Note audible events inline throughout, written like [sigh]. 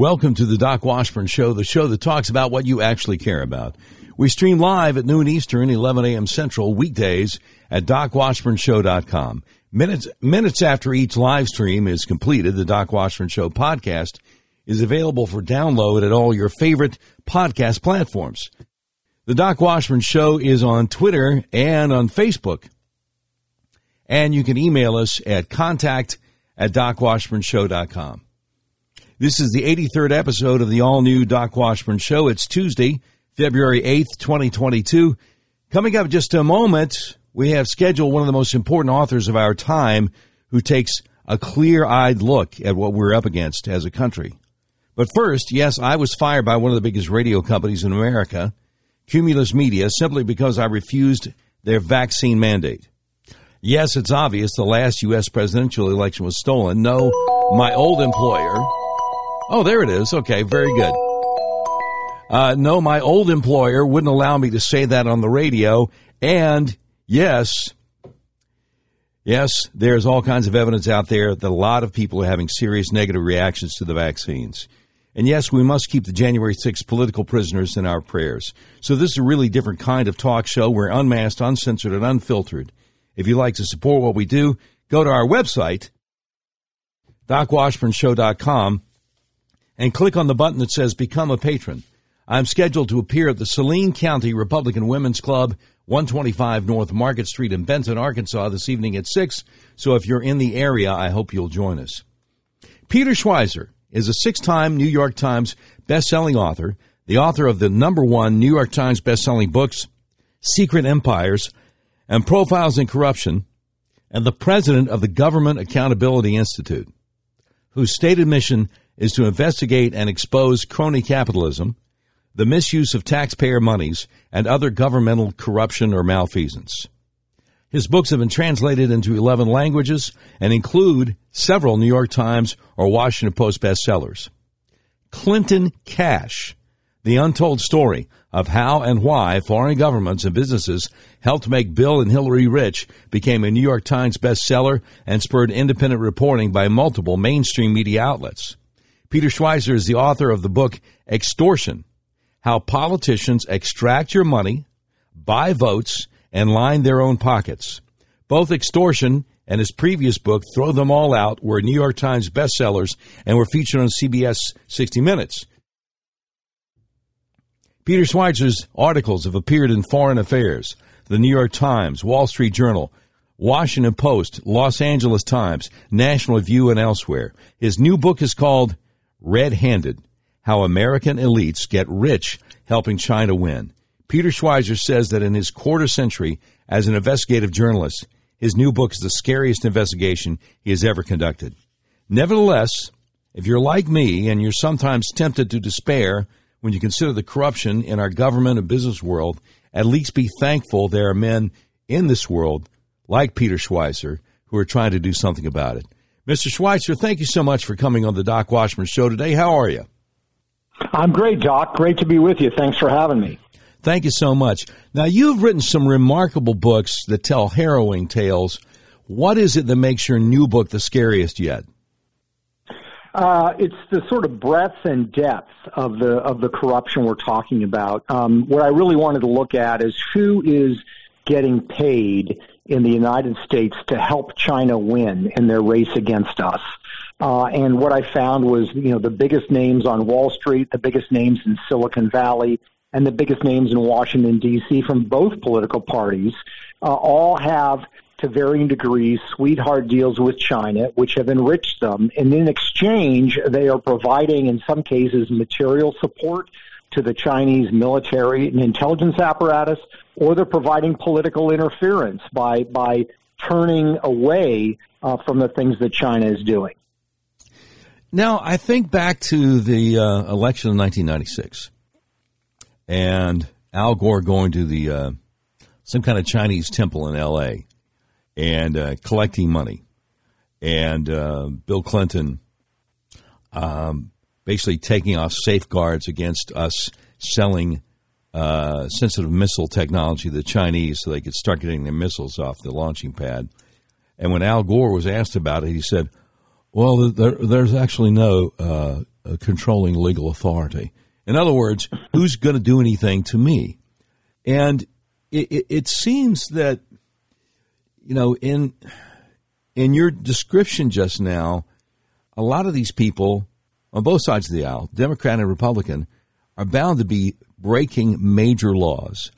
Welcome to the Doc Washburn Show, the show that talks about what you actually care about. We stream live at noon Eastern, 11 a.m. Central, weekdays at DocWashburnShow.com. Minutes, minutes after each live stream is completed, the Doc Washburn Show podcast is available for download at all your favorite podcast platforms. The Doc Washburn Show is on Twitter and on Facebook. And you can email us at contact at docwashburnshow.com. This is the 83rd episode of the all new Doc Washburn Show. It's Tuesday, February 8th, 2022. Coming up just a moment, we have scheduled one of the most important authors of our time who takes a clear eyed look at what we're up against as a country. But first, yes, I was fired by one of the biggest radio companies in America, Cumulus Media, simply because I refused their vaccine mandate. Yes, it's obvious the last U.S. presidential election was stolen. No, my old employer. Oh, there it is. Okay, very good. Uh, no, my old employer wouldn't allow me to say that on the radio. And yes, yes, there's all kinds of evidence out there that a lot of people are having serious negative reactions to the vaccines. And yes, we must keep the January 6th political prisoners in our prayers. So this is a really different kind of talk show. We're unmasked, uncensored, and unfiltered. If you'd like to support what we do, go to our website, docwashburnshow.com, and click on the button that says Become a Patron. I'm scheduled to appear at the Saline County Republican Women's Club, 125 North Market Street in Benton, Arkansas this evening at 6. So if you're in the area, I hope you'll join us. Peter Schweizer is a six time New York Times best-selling author, the author of the number one New York Times best-selling books, Secret Empires, and Profiles in Corruption, and the president of the Government Accountability Institute, whose stated mission is to investigate and expose crony capitalism, the misuse of taxpayer monies, and other governmental corruption or malfeasance. His books have been translated into 11 languages and include several New York Times or Washington Post bestsellers. Clinton Cash, The Untold Story of How and Why Foreign Governments and Businesses Helped Make Bill and Hillary Rich, became a New York Times bestseller and spurred independent reporting by multiple mainstream media outlets. Peter Schweizer is the author of the book Extortion How Politicians Extract Your Money, Buy Votes, and line their own pockets. Both extortion and his previous book, Throw Them All Out, were New York Times bestsellers and were featured on CBS 60 Minutes. Peter Schweizer's articles have appeared in Foreign Affairs, the New York Times, Wall Street Journal, Washington Post, Los Angeles Times, National Review, and elsewhere. His new book is called Red Handed How American Elites Get Rich Helping China Win. Peter Schweizer says that in his quarter century as an investigative journalist, his new book is the scariest investigation he has ever conducted. Nevertheless, if you're like me and you're sometimes tempted to despair when you consider the corruption in our government and business world, at least be thankful there are men in this world like Peter Schweizer who are trying to do something about it. Mr. Schweizer, thank you so much for coming on the Doc Washburn Show today. How are you? I'm great, Doc. Great to be with you. Thanks for having me. Thank you so much. Now, you've written some remarkable books that tell harrowing tales. What is it that makes your new book the scariest yet? Uh, it's the sort of breadth and depth of the of the corruption we're talking about. Um, what I really wanted to look at is who is getting paid in the United States to help China win in their race against us. Uh, and what I found was, you know, the biggest names on Wall Street, the biggest names in Silicon Valley, and the biggest names in Washington, D.C. from both political parties uh, all have, to varying degrees, sweetheart deals with China, which have enriched them. And in exchange, they are providing, in some cases, material support to the Chinese military and intelligence apparatus, or they're providing political interference by, by turning away uh, from the things that China is doing. Now, I think back to the uh, election of 1996 and Al Gore going to the uh, some kind of Chinese temple in L.A. and uh, collecting money, and uh, Bill Clinton um, basically taking off safeguards against us selling uh, sensitive missile technology to the Chinese so they could start getting their missiles off the launching pad. And when Al Gore was asked about it, he said, "Well, there, there's actually no uh, controlling legal authority. In other words, who's going to do anything to me? And it, it, it seems that, you know, in in your description just now, a lot of these people on both sides of the aisle, Democrat and Republican, are bound to be breaking major laws.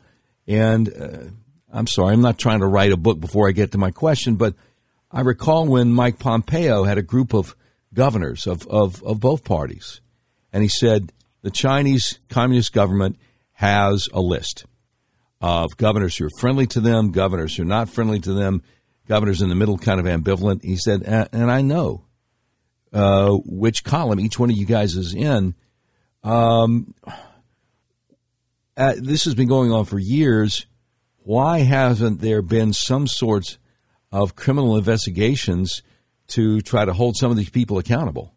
And uh, I'm sorry, I'm not trying to write a book before I get to my question, but I recall when Mike Pompeo had a group of governors of, of, of both parties, and he said the Chinese Communist government has a list of governors who are friendly to them, governors who are not friendly to them, governors in the middle, kind of ambivalent. He said, and I know uh, which column each one of you guys is in. Um, uh, this has been going on for years. Why hasn't there been some sorts of criminal investigations to try to hold some of these people accountable?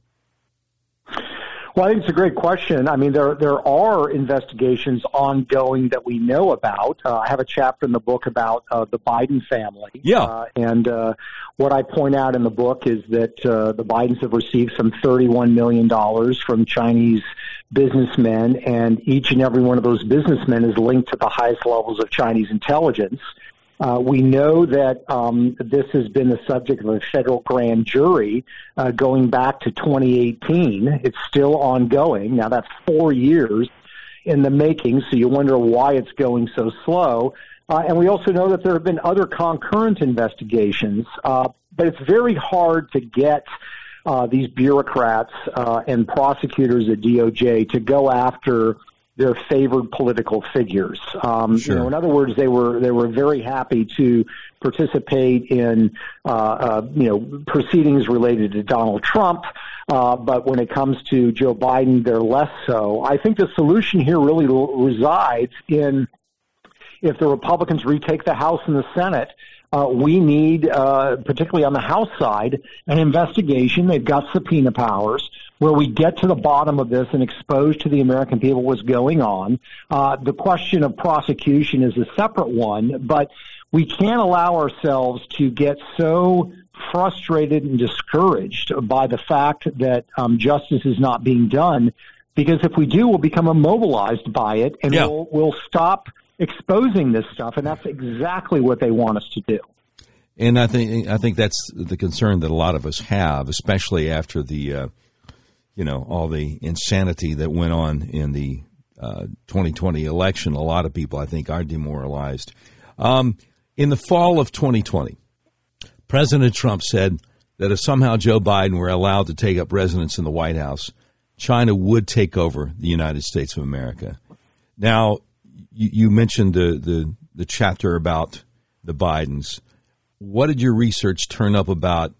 Well, I think it's a great question. I mean, there there are investigations ongoing that we know about. Uh, I have a chapter in the book about uh, the Biden family. Yeah, uh, and uh, what I point out in the book is that uh, the Bidens have received some thirty-one million dollars from Chinese businessmen, and each and every one of those businessmen is linked to the highest levels of Chinese intelligence. Uh, we know that um, this has been the subject of a federal grand jury uh, going back to 2018. It's still ongoing. Now, that's four years in the making, so you wonder why it's going so slow. Uh, and we also know that there have been other concurrent investigations, uh, but it's very hard to get uh, these bureaucrats uh, and prosecutors at DOJ to go after their favored political figures. Um, sure. You know, in other words, they were they were very happy to participate in uh, uh, you know proceedings related to Donald Trump. Uh, but when it comes to Joe Biden, they're less so. I think the solution here really resides in if the Republicans retake the House and the Senate, uh, we need, uh, particularly on the House side, an investigation. They've got subpoena powers where we get to the bottom of this and expose to the American people what's going on. Uh, the question of prosecution is a separate one, but we can't allow ourselves to get so frustrated and discouraged by the fact that um, justice is not being done. Because if we do, we'll become immobilized by it, and yeah. we'll we'll stop exposing this stuff, and that's exactly what they want us to do. And I think I think that's the concern that a lot of us have, especially after the, uh, you know, all the insanity that went on in the uh, 2020 election. A lot of people, I think, are demoralized. Um, in the fall of 2020, President Trump said that if somehow Joe Biden were allowed to take up residence in the White House, China would take over the United States of America. Now, you, you mentioned the, the, the chapter about the Bidens. What did your research turn up about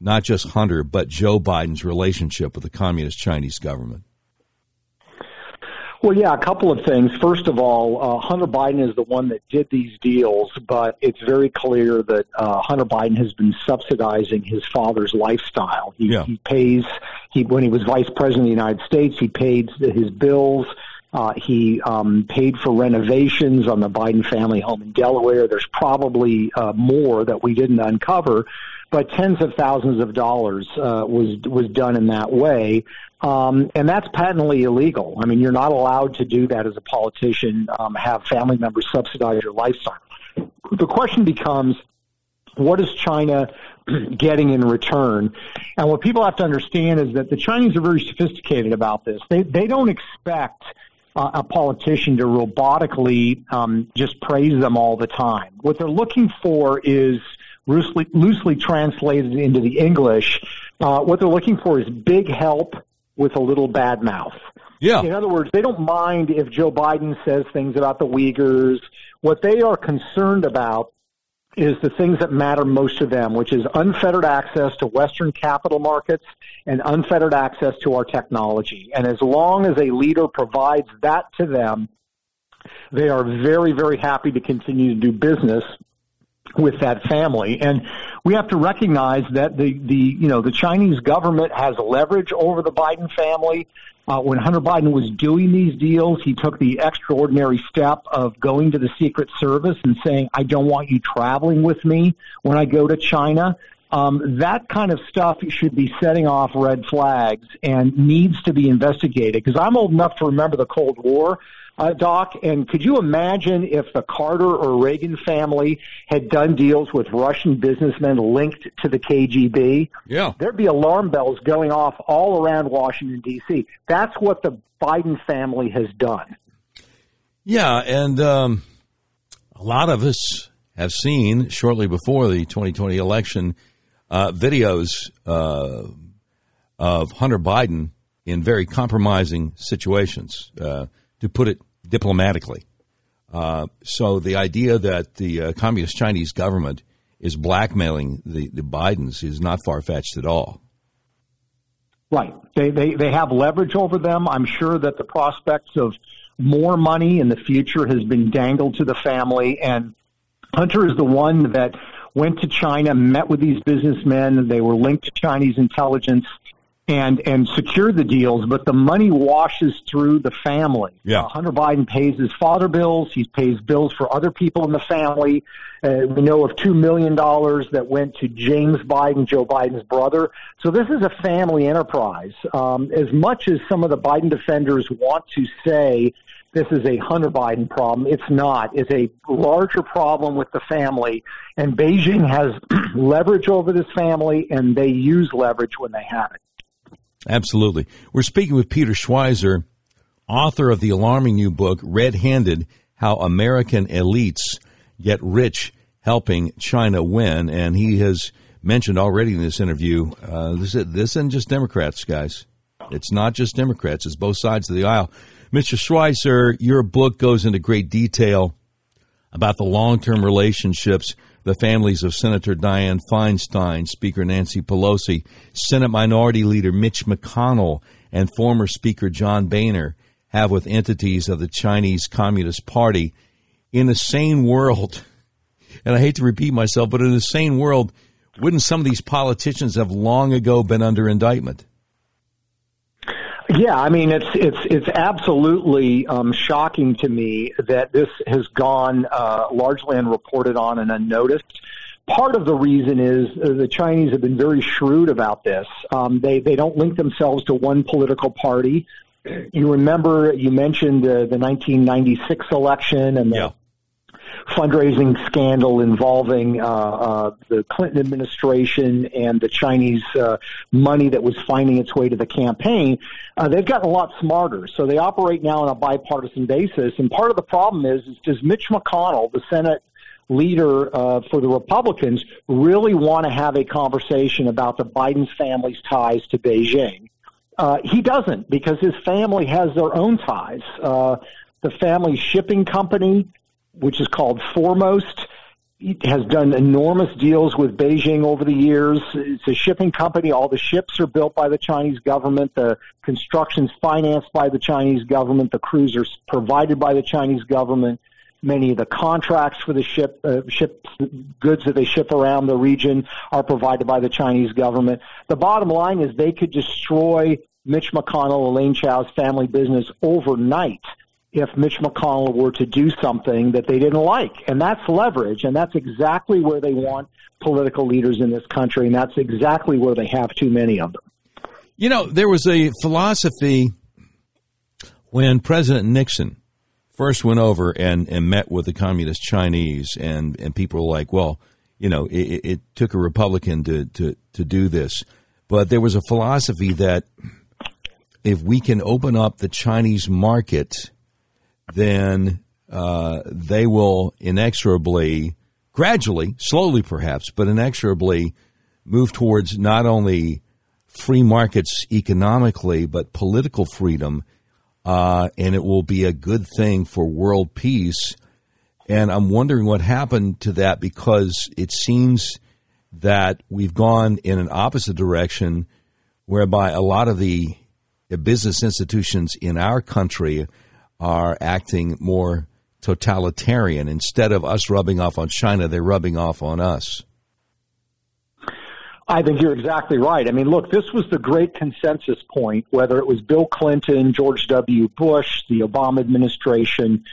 not just Hunter, but Joe Biden's relationship with the Communist Chinese government? Well, yeah, a couple of things. First of all, uh, Hunter Biden is the one that did these deals, but it's very clear that uh, Hunter Biden has been subsidizing his father's lifestyle. He, yeah. he pays. He when he was vice president of the United States, he paid his bills. Uh, he um, paid for renovations on the Biden family home in Delaware. There's probably uh, more that we didn't uncover, but tens of thousands of dollars uh, was was done in that way, um, and that's patently illegal. I mean, you're not allowed to do that as a politician. Um, have family members subsidize your lifestyle. The question becomes, what is China [clears throat] getting in return? And what people have to understand is that the Chinese are very sophisticated about this. They they don't expect uh, a politician to robotically um, just praise them all the time. What they're looking for is loosely, loosely translated into the English. Uh, what they're looking for is big help with a little bad mouth. Yeah. In other words, they don't mind if Joe Biden says things about the Uyghurs. What they are concerned about is the things that matter most to them, which is unfettered access to Western capital markets and unfettered access to our technology. And as long as a leader provides that to them, they are very, very happy to continue to do business with that family. And we have to recognize that the, the you know the Chinese government has leverage over the Biden family. Uh, when Hunter Biden was doing these deals, he took the extraordinary step of going to the Secret Service and saying, "I don't want you traveling with me when I go to China." Um, that kind of stuff should be setting off red flags and needs to be investigated. Because I'm old enough to remember the Cold War, uh, Doc, and could you imagine if the Carter or Reagan family had done deals with Russian businessmen linked to the KGB? Yeah. There'd be alarm bells going off all around Washington, D.C. That's what the Biden family has done. Yeah, and um, a lot of us have seen shortly before the 2020 election uh, videos uh, of Hunter Biden in very compromising situations, uh, to put it diplomatically. Uh, so the idea that the uh, communist Chinese government is blackmailing the, the Bidens is not far fetched at all. Right. They, they, they have leverage over them. I'm sure that the prospects of more money in the future has been dangled to the family. And Hunter is the one that went to China, met with these businessmen. They were linked to Chinese intelligence and and secured the deals, but the money washes through the family. Yeah. Uh, Hunter Biden pays his father bills. He pays bills for other people in the family. Uh, we know of two million dollars that went to James Biden, Joe Biden's brother. So this is a family enterprise. Um, as much as some of the Biden defenders want to say this is a Hunter Biden problem. It's not. It's a larger problem with the family. And Beijing has [clears throat] leverage over this family, and they use leverage when they have it. Absolutely. We're speaking with Peter Schweizer, author of the alarming new book, Red Handed How American Elites Get Rich Helping China Win. And he has mentioned already in this interview uh, this, this isn't just Democrats, guys. It's not just Democrats, it's both sides of the aisle. Mr. Schweizer, your book goes into great detail about the long term relationships the families of Senator Dianne Feinstein, Speaker Nancy Pelosi, Senate Minority Leader Mitch McConnell, and former Speaker John Boehner have with entities of the Chinese Communist Party. In a sane world, and I hate to repeat myself, but in a sane world, wouldn't some of these politicians have long ago been under indictment? Yeah, I mean it's it's it's absolutely um, shocking to me that this has gone uh, largely unreported on and unnoticed. Part of the reason is uh, the Chinese have been very shrewd about this. Um, they they don't link themselves to one political party. You remember you mentioned uh, the 1996 election and the yeah fundraising scandal involving uh, uh, the Clinton administration and the Chinese uh, money that was finding its way to the campaign, uh, they've gotten a lot smarter. So they operate now on a bipartisan basis. And part of the problem is, is does Mitch McConnell, the Senate leader uh, for the Republicans, really want to have a conversation about the Biden family's ties to Beijing? Uh, he doesn't because his family has their own ties. Uh, the family shipping company which is called Foremost. It has done enormous deals with Beijing over the years. It's a shipping company. All the ships are built by the Chinese government. The construction's financed by the Chinese government. The crews are provided by the Chinese government. Many of the contracts for the ship, uh, ship goods that they ship around the region are provided by the Chinese government. The bottom line is they could destroy Mitch McConnell, Elaine Chao's family business overnight if Mitch McConnell were to do something that they didn't like. And that's leverage. And that's exactly where they want political leaders in this country. And that's exactly where they have too many of them. You know, there was a philosophy when President Nixon first went over and, and met with the communist Chinese, and, and people were like, well, you know, it, it took a Republican to, to, to do this. But there was a philosophy that if we can open up the Chinese market, then uh, they will inexorably, gradually, slowly perhaps, but inexorably move towards not only free markets economically, but political freedom. Uh, and it will be a good thing for world peace. And I'm wondering what happened to that because it seems that we've gone in an opposite direction whereby a lot of the business institutions in our country are acting more totalitarian. Instead of us rubbing off on China, they're rubbing off on us. I think you're exactly right. I mean, look, this was the great consensus point, whether it was Bill Clinton, George W. Bush, the Obama administration.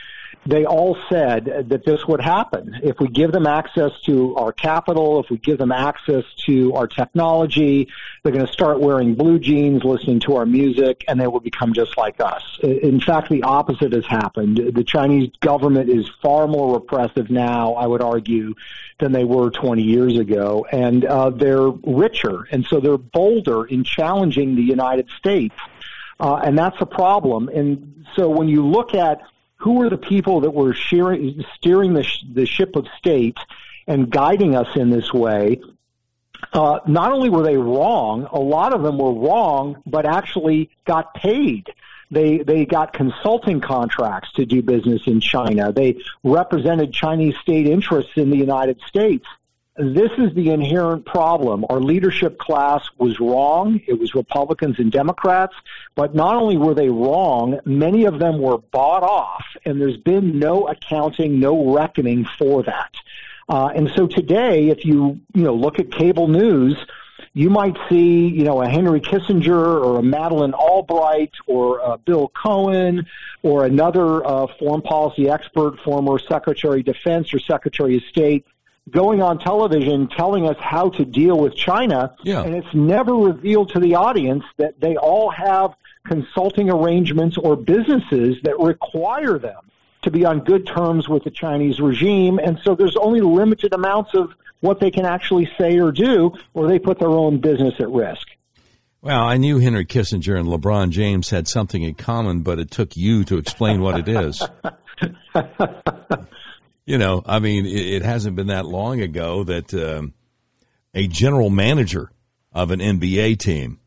They all said that this would happen. If we give them access to our capital, if we give them access to our technology, they're going to start wearing blue jeans, listening to our music, and they will become just like us. In fact, the opposite has happened. The Chinese government is far more repressive now, I would argue, than they were 20 years ago, and uh, they're richer, and so they're bolder in challenging the United States. Uh, and that's a problem. And so when you look at who were the people that were steering the, sh- the ship of state and guiding us in this way, uh, not only were they wrong, a lot of them were wrong, but actually got paid. They they got consulting contracts to do business in China. They represented Chinese state interests in the United States. This is the inherent problem. Our leadership class was wrong. It was Republicans and Democrats. But not only were they wrong, many of them were bought off, and there's been no accounting, no reckoning for that. Uh, and so today, if you you know look at cable news, you might see you know a Henry Kissinger or a Madeleine Albright or a Bill Cohen or another uh, foreign policy expert, former Secretary of Defense or Secretary of State going on television telling us how to deal with China, yeah. and it's never revealed to the audience that they all have consulting arrangements or businesses that require them to be on good terms with the Chinese regime, and so there's only limited amounts of what they can actually say or do, or they put their own business at risk. Well, I knew Henry Kissinger and LeBron James had something in common, but it took you to explain what it is. [laughs] you know, I mean, it, it hasn't been that long ago that um, a general manager of an NBA team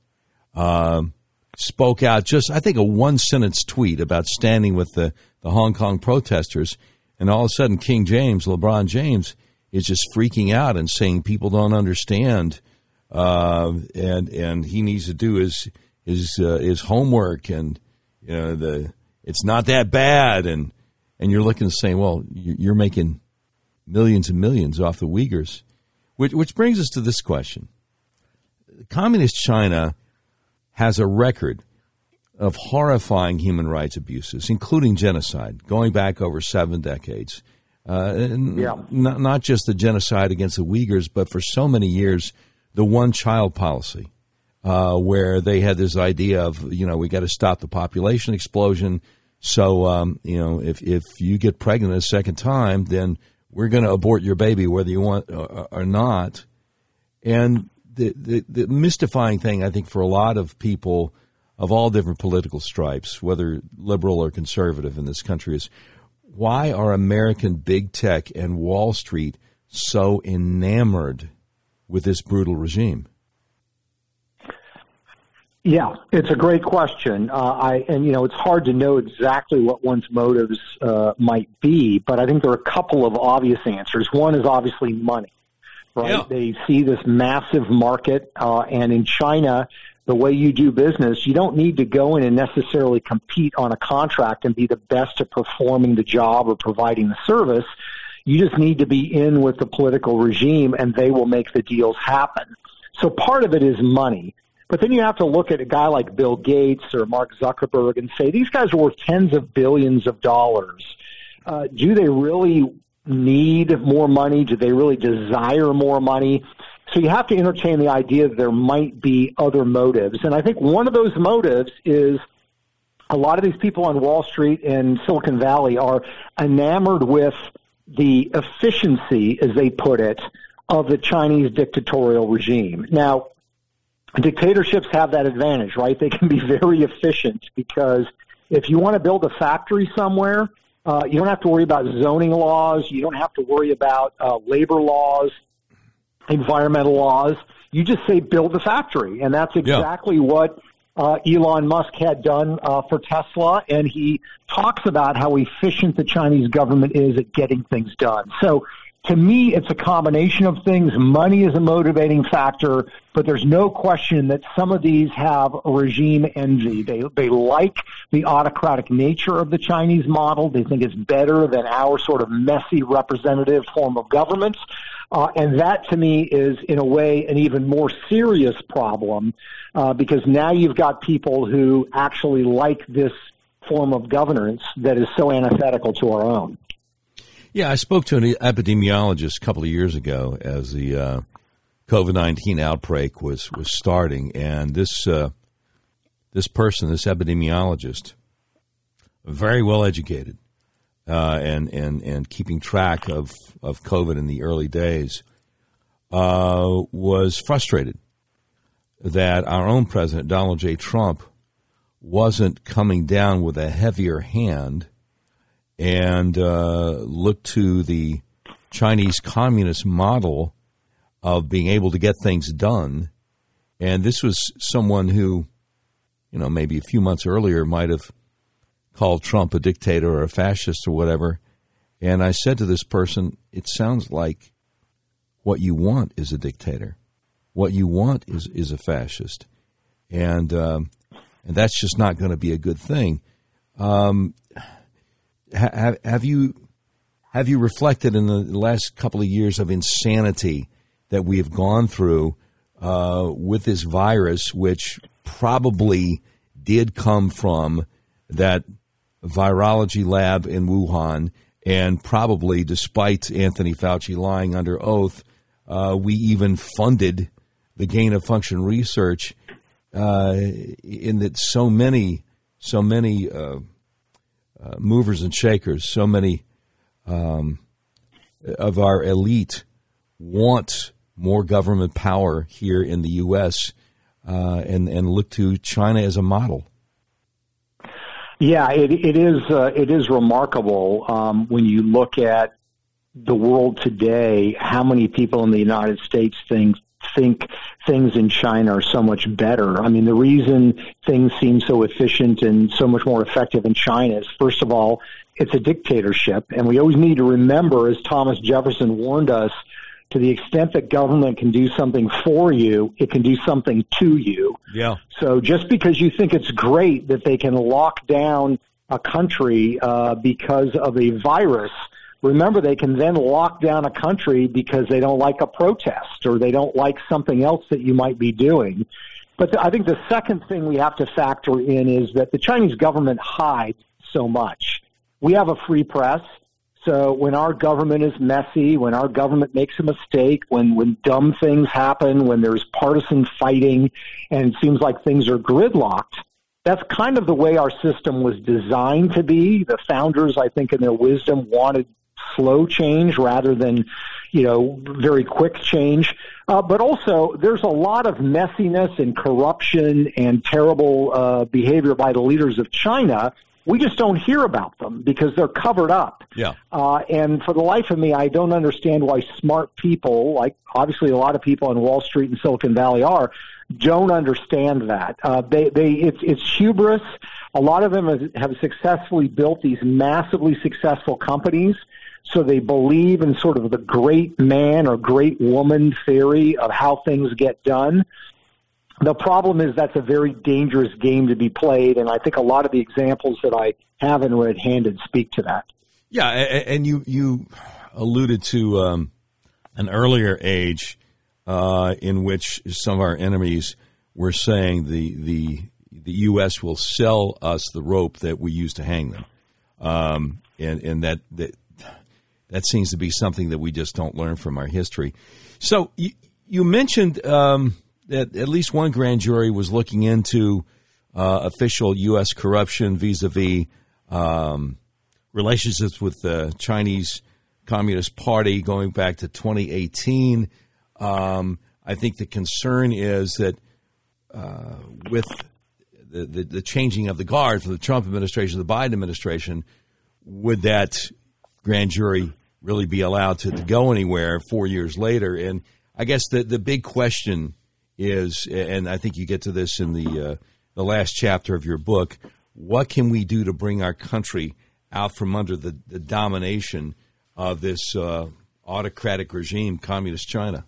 um, spoke out just, I think, a one sentence tweet about standing with the, the Hong Kong protesters. And all of a sudden, King James, LeBron James, is just freaking out and saying people don't understand. Uh, and and he needs to do his his uh, his homework and you know the it's not that bad and and you're looking and saying, well, you're making millions and millions off the Uyghurs, which, which brings us to this question: Communist China has a record of horrifying human rights abuses, including genocide, going back over seven decades. Uh, yeah. not, not just the genocide against the Uyghurs, but for so many years, the one child policy, uh, where they had this idea of, you know, we got to stop the population explosion. So, um, you know, if, if you get pregnant a second time, then we're going to abort your baby whether you want or, or not. And the, the, the mystifying thing, I think, for a lot of people of all different political stripes, whether liberal or conservative in this country, is why are American big tech and Wall Street so enamored with this brutal regime? Yeah, it's a great question. Uh, I and you know it's hard to know exactly what one's motives uh, might be, but I think there are a couple of obvious answers. One is obviously money, right? Yeah. They see this massive market, uh, and in China, the way you do business, you don't need to go in and necessarily compete on a contract and be the best at performing the job or providing the service. You just need to be in with the political regime, and they will make the deals happen. So part of it is money. But then you have to look at a guy like Bill Gates or Mark Zuckerberg and say these guys are worth tens of billions of dollars. Uh, do they really need more money? Do they really desire more money? So you have to entertain the idea that there might be other motives. And I think one of those motives is a lot of these people on Wall Street and Silicon Valley are enamored with the efficiency, as they put it, of the Chinese dictatorial regime. Now, dictatorships have that advantage, right? They can be [laughs] very efficient because if you want to build a factory somewhere, uh, you don't have to worry about zoning laws. You don't have to worry about uh, labor laws, environmental laws. You just say build the factory, and that's exactly yeah. what uh, Elon Musk had done uh, for Tesla, and he talks about how efficient the Chinese government is at getting things done. So to me, it's a combination of things. Money is a motivating factor, but there's no question that some of these have a regime envy. They, they like the autocratic nature of the Chinese model. They think it's better than our sort of messy representative form of government. Uh, and that to me is in a way an even more serious problem, uh, because now you've got people who actually like this form of governance that is so antithetical to our own. Yeah, I spoke to an epidemiologist a couple of years ago as the uh, COVID nineteen outbreak was was starting, and this uh, this person, this epidemiologist, very well educated, uh, and and and keeping track of of COVID in the early days, uh, was frustrated that our own president Donald J. Trump wasn't coming down with a heavier hand and uh, looked to the Chinese communist model of being able to get things done. And this was someone who, you know, maybe a few months earlier might have called Trump a dictator or a fascist or whatever. And I said to this person, it sounds like what you want is a dictator. What you want is, is a fascist. And, um, and that's just not going to be a good thing. Um, have, have you have you reflected in the last couple of years of insanity that we have gone through uh, with this virus, which probably did come from that virology lab in Wuhan, and probably, despite Anthony Fauci lying under oath, uh, we even funded the gain of function research uh, in that so many, so many uh, movers and shakers, so many um, of our elite want more government power here in the U.S. Uh, and and look to China as a model. Yeah, it, it is uh, it is remarkable um, when you look at the world today. How many people in the United States think think things in China are so much better. I mean, the reason things seem so efficient and so much more effective in China is, first of all, it's a dictatorship. And we always need to remember, as Thomas Jefferson warned us, to the extent that government can do something for you, it can do something to you. Yeah. So just because you think it's great that they can lock down a country uh, because of a virus – remember they can then lock down a country because they don't like a protest or they don't like something else that you might be doing. But I think the second thing we have to factor in is that the Chinese government hides so much. We have a free press. So when our government is messy, when our government makes a mistake, when, when dumb things happen, when there's partisan fighting and it seems like things are gridlocked, that's kind of the way our system was designed to be. The founders, I think, in their wisdom, wanted slow change rather than, you know, very quick change. Uh, but also, there's a lot of messiness and corruption and terrible uh, behavior by the leaders of China. We just don't hear about them because they're covered up. Yeah. Uh, and for the life of me, I don't understand why smart people, like obviously a lot of people on Wall Street and Silicon Valley are, don't understand that. Uh, they, they, it's, it's hubris. A lot of them have, have successfully built these massively successful companies so they believe in sort of the great man or great woman theory of how things get done. The problem is that's a very dangerous game to be played, and I think a lot of the examples that I have in Red Handed speak to that. Yeah, and you you alluded to um, an earlier age uh, in which some of our enemies were saying the the the U.S. will sell us the rope that we use to hang them, um, and and that, that that seems to be something that we just don't learn from our history. So you, you mentioned um, that at least one grand jury was looking into uh, official U.S. corruption vis-a-vis um, relationships with the Chinese Communist Party going back to 2018. Um, I think the concern is that uh, with the, the, the, changing of the guard from the Trump administration to the Biden administration, would that grand jury really be allowed to, to go anywhere four years later. And I guess the, the big question is, and I think you get to this in the, uh, the last chapter of your book, what can we do to bring our country out from under the, the domination of this uh, autocratic regime, Communist China?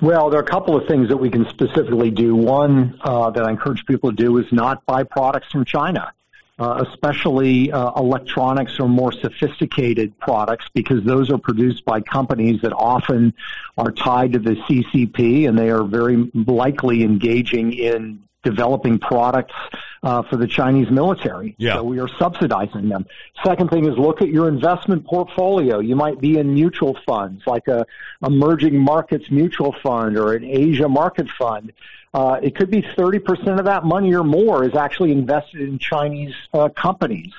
Well, there are a couple of things that we can specifically do. One uh, that I encourage people to do is not buy products from China uh, especially uh, electronics or more sophisticated products, because those are produced by companies that often are tied to the CCP and they are very likely engaging in developing products uh, for the Chinese military. Yeah. So we are subsidizing them. Second thing is look at your investment portfolio. You might be in mutual funds, like a emerging markets mutual fund or an Asia market fund. Uh, it could be 30% of that money or more is actually invested in Chinese uh, companies.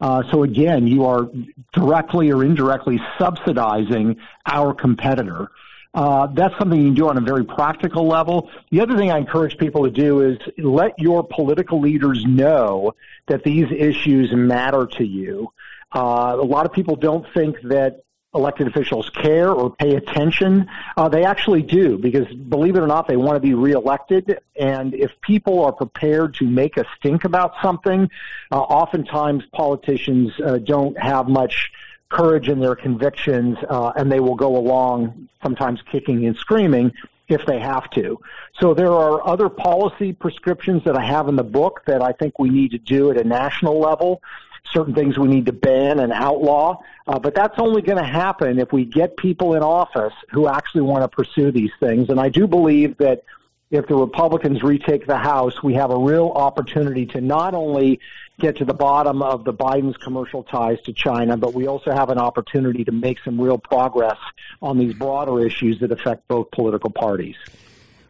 Uh, so again, you are directly or indirectly subsidizing our competitor. Uh, that's something you can do on a very practical level. The other thing I encourage people to do is let your political leaders know that these issues matter to you. Uh, a lot of people don't think that elected officials care or pay attention. Uh, they actually do because believe it or not, they want to be reelected. And if people are prepared to make a stink about something, uh, oftentimes politicians uh, don't have much courage in their convictions, uh, and they will go along sometimes kicking and screaming if they have to. So there are other policy prescriptions that I have in the book that I think we need to do at a national level. Certain things we need to ban and outlaw, uh, but that's only going to happen if we get people in office who actually want to pursue these things. And I do believe that if the Republicans retake the House, we have a real opportunity to not only get to the bottom of the Biden's commercial ties to China, but we also have an opportunity to make some real progress on these broader issues that affect both political parties.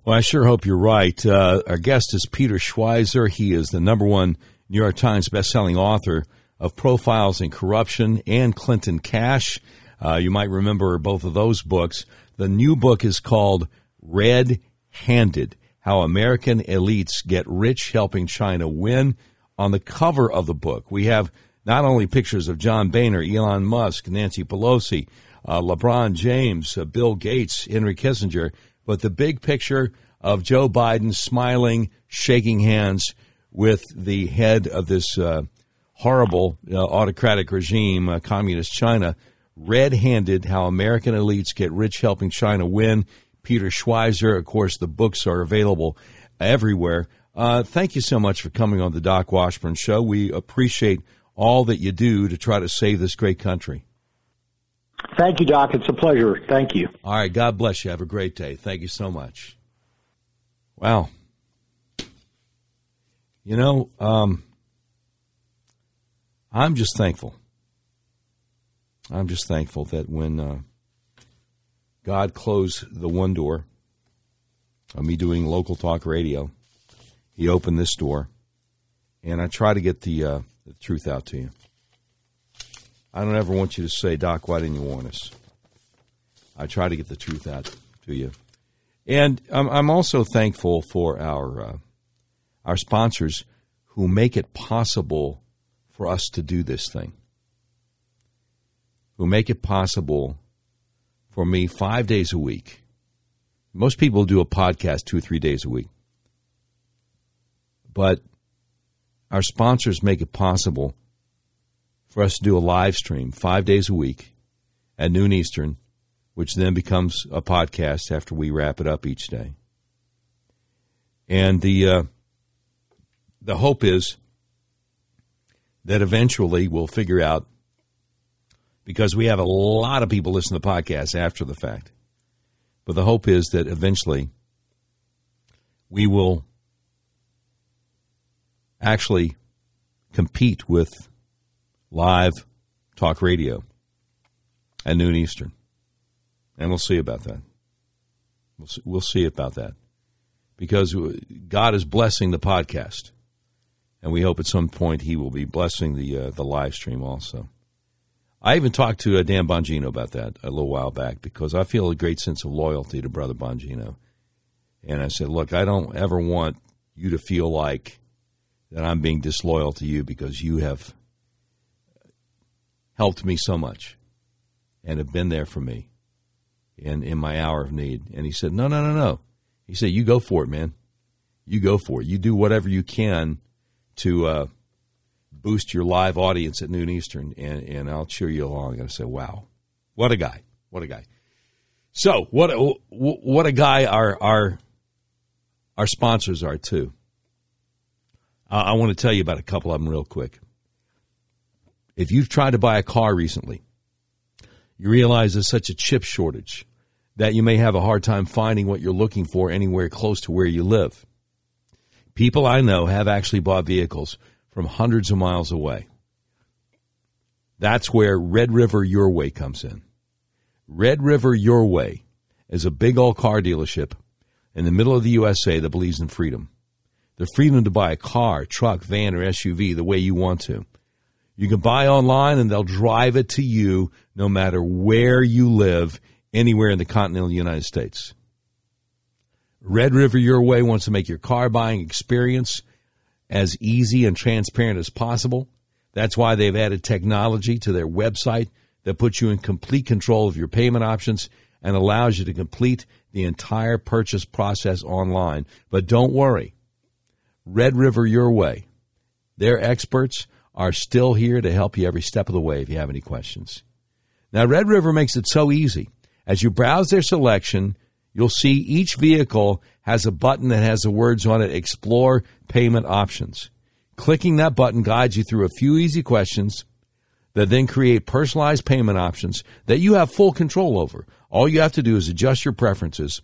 Well, I sure hope you're right. Uh, our guest is Peter Schweizer. He is the number one New York Times bestselling author of Profiles in Corruption and Clinton Cash. Uh, you might remember both of those books. The new book is called Red Handed How American Elites Get Rich Helping China Win. On the cover of the book, we have not only pictures of John Boehner, Elon Musk, Nancy Pelosi, uh, LeBron James, uh, Bill Gates, Henry Kissinger, but the big picture of Joe Biden smiling, shaking hands with the head of this uh, horrible uh, autocratic regime, uh, communist China, red handed how American elites get rich helping China win. Peter Schweizer. Of course, the books are available everywhere. Uh, thank you so much for coming on the Doc Washburn Show. We appreciate all that you do to try to save this great country. Thank you, Doc. It's a pleasure. Thank you. All right. God bless you. Have a great day. Thank you so much. Wow. You know, um, I'm just thankful. I'm just thankful that when uh, God closed the one door of me doing local talk radio, He opened this door, and I try to get the, uh, the truth out to you. I don't ever want you to say, Doc, why didn't you warn us? I try to get the truth out to you. And I'm, I'm also thankful for our, uh, our sponsors who make it possible for us to do this thing, who make it possible for me five days a week. Most people do a podcast two or three days a week. But our sponsors make it possible for us to do a live stream five days a week at noon Eastern, which then becomes a podcast after we wrap it up each day. And the uh, the hope is that eventually we'll figure out because we have a lot of people listen to the podcast after the fact. But the hope is that eventually we will actually compete with live talk radio at noon Eastern. And we'll see about that. We'll see, we'll see about that. Because God is blessing the podcast. And we hope at some point He will be blessing the, uh, the live stream also. I even talked to uh, Dan Bongino about that a little while back because I feel a great sense of loyalty to Brother Bongino. And I said, look, I don't ever want you to feel like that I'm being disloyal to you because you have helped me so much and have been there for me in, in my hour of need. And he said, no, no, no, no. He said, you go for it, man. You go for it. You do whatever you can to uh, – boost your live audience at noon Eastern, and, and I'll cheer you along. And say, wow, what a guy. What a guy. So what a, what a guy our our our sponsors are too. I want to tell you about a couple of them real quick. If you've tried to buy a car recently, you realize there's such a chip shortage that you may have a hard time finding what you're looking for anywhere close to where you live. People I know have actually bought vehicles from hundreds of miles away. That's where Red River Your Way comes in. Red River Your Way is a big old car dealership in the middle of the USA that believes in freedom. The freedom to buy a car, truck, van, or SUV the way you want to. You can buy online and they'll drive it to you no matter where you live, anywhere in the continental United States. Red River Your Way wants to make your car buying experience as easy and transparent as possible. That's why they've added technology to their website that puts you in complete control of your payment options and allows you to complete the entire purchase process online. But don't worry. Red River Your Way. Their experts are still here to help you every step of the way if you have any questions. Now, Red River makes it so easy. As you browse their selection, you'll see each vehicle has a button that has the words on it Explore Payment Options. Clicking that button guides you through a few easy questions that then create personalized payment options that you have full control over. All you have to do is adjust your preferences,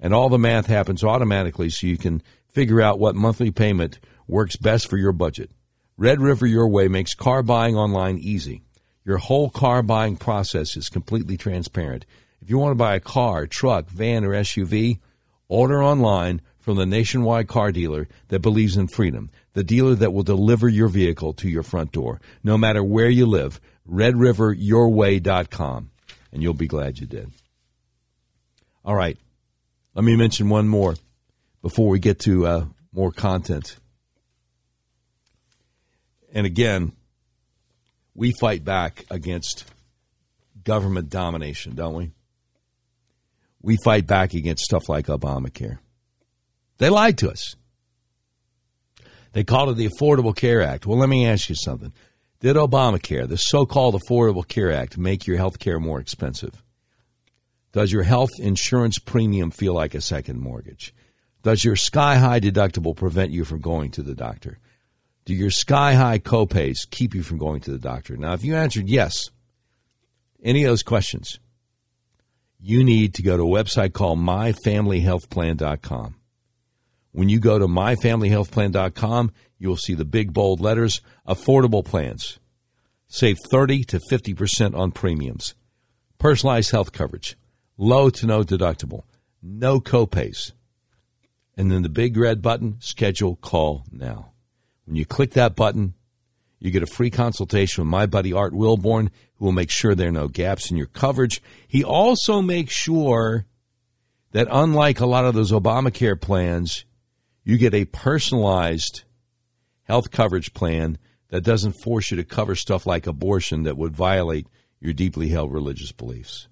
and all the math happens automatically so you can figure out what monthly payment works best for your budget. Red River Your Way makes car buying online easy. Your whole car buying process is completely transparent. If you want to buy a car, truck, van, or SUV, order online from the nationwide car dealer that believes in freedom, the dealer that will deliver your vehicle to your front door, no matter where you live. RedRiverYourWay.com, and you'll be glad you did. All right, let me mention one more before we get to uh, more content. And again, we fight back against government domination, don't we? We fight back against stuff like Obamacare. They lied to us. They called it the Affordable Care Act. Well, let me ask you something. Did Obamacare, the so called Affordable Care Act, make your health care more expensive? Does your health insurance premium feel like a second mortgage? Does your sky high deductible prevent you from going to the doctor? Do your sky high copays keep you from going to the doctor? Now, if you answered yes, any of those questions, you need to go to a website called myfamilyhealthplan.com. When you go to myfamilyhealthplan.com, you will see the big bold letters affordable plans. Save 30 to 50% on premiums. Personalized health coverage. Low to no deductible. No copays. And then the big red button, schedule call now. When you click that button, you get a free consultation with my buddy Art Wilborn, who will make sure there are no gaps in your coverage. He also makes sure that unlike a lot of those Obamacare plans, you get a personalized health coverage plan that doesn't force you to cover stuff like abortion that would violate your deeply held religious beliefs.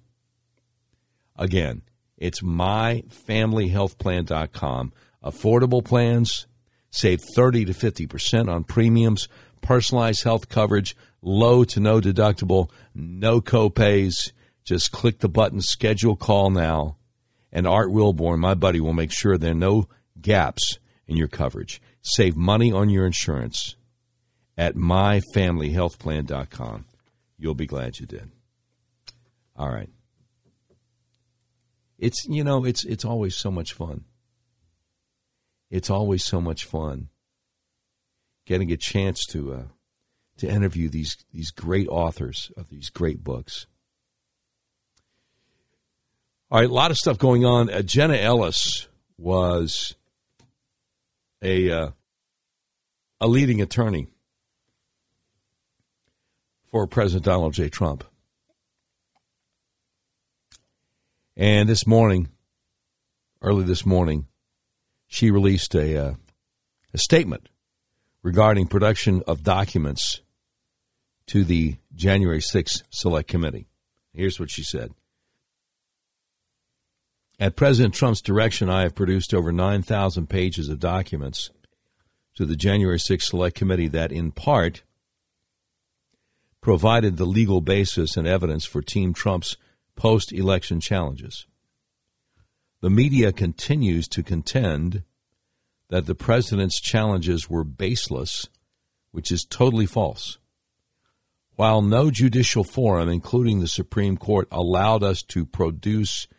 Again, it's myfamilyhealthplan.com. Affordable plans, save 30 to 50% on premiums, personalized health coverage, low to no deductible, no copays. Just click the button, schedule call now, and Art Wilborn, my buddy, will make sure there are no gaps in your coverage. Save money on your insurance at myfamilyhealthplan.com. You'll be glad you did. All right. It's you know, it's it's always so much fun. It's always so much fun getting a chance to uh, to interview these these great authors of these great books. All right, a lot of stuff going on. Uh, Jenna Ellis was a uh, a leading attorney for President Donald J. Trump. And this morning, early this morning, she released a uh, a statement regarding production of documents to the January 6th Select Committee. Here's what she said. At President Trump's direction, I have produced over 9,000 pages of documents to the January 6th Select Committee that, in part, provided the legal basis and evidence for Team Trump's post election challenges. The media continues to contend that the president's challenges were baseless, which is totally false. While no judicial forum, including the Supreme Court, allowed us to produce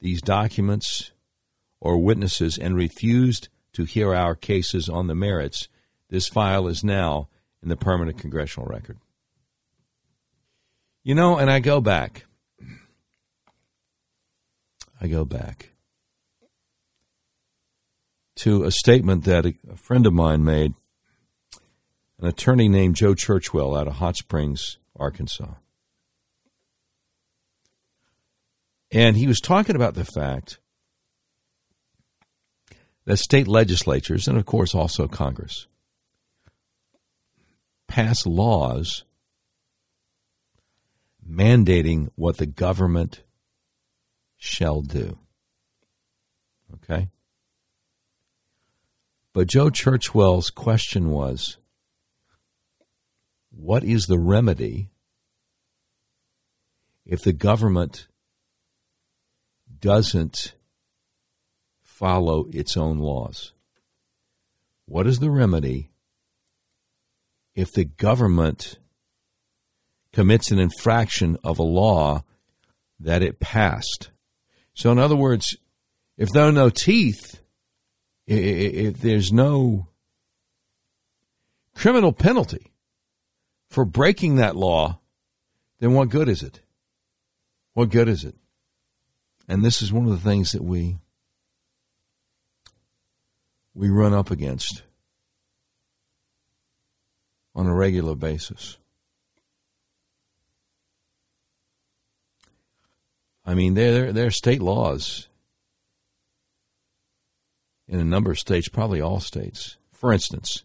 these documents or witnesses and refused to hear our cases on the merits, this file is now in the permanent congressional record. You know, and I go back. I go back to a statement that a, a friend of mine made, an attorney named Joe Churchwell out of Hot Springs, Arkansas. And he was talking about the fact that state legislatures, and of course also Congress, pass laws mandating what the government shall do. Okay? But Joe Churchwell's question was what is the remedy if the government doesn't follow its own laws? What is the remedy if the government commits an infraction of a law that it passed? So, in other words, if there are no teeth, if there's no criminal penalty for breaking that law, then what good is it? What good is it? And this is one of the things that we we run up against on a regular basis. I mean, there there are state laws in a number of states, probably all states. For instance,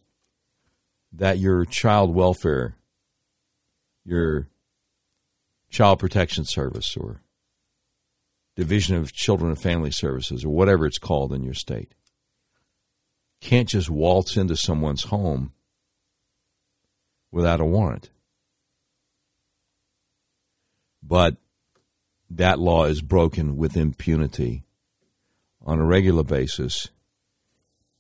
that your child welfare, your child protection service, or Division of Children and Family Services, or whatever it's called in your state, can't just waltz into someone's home without a warrant. But that law is broken with impunity on a regular basis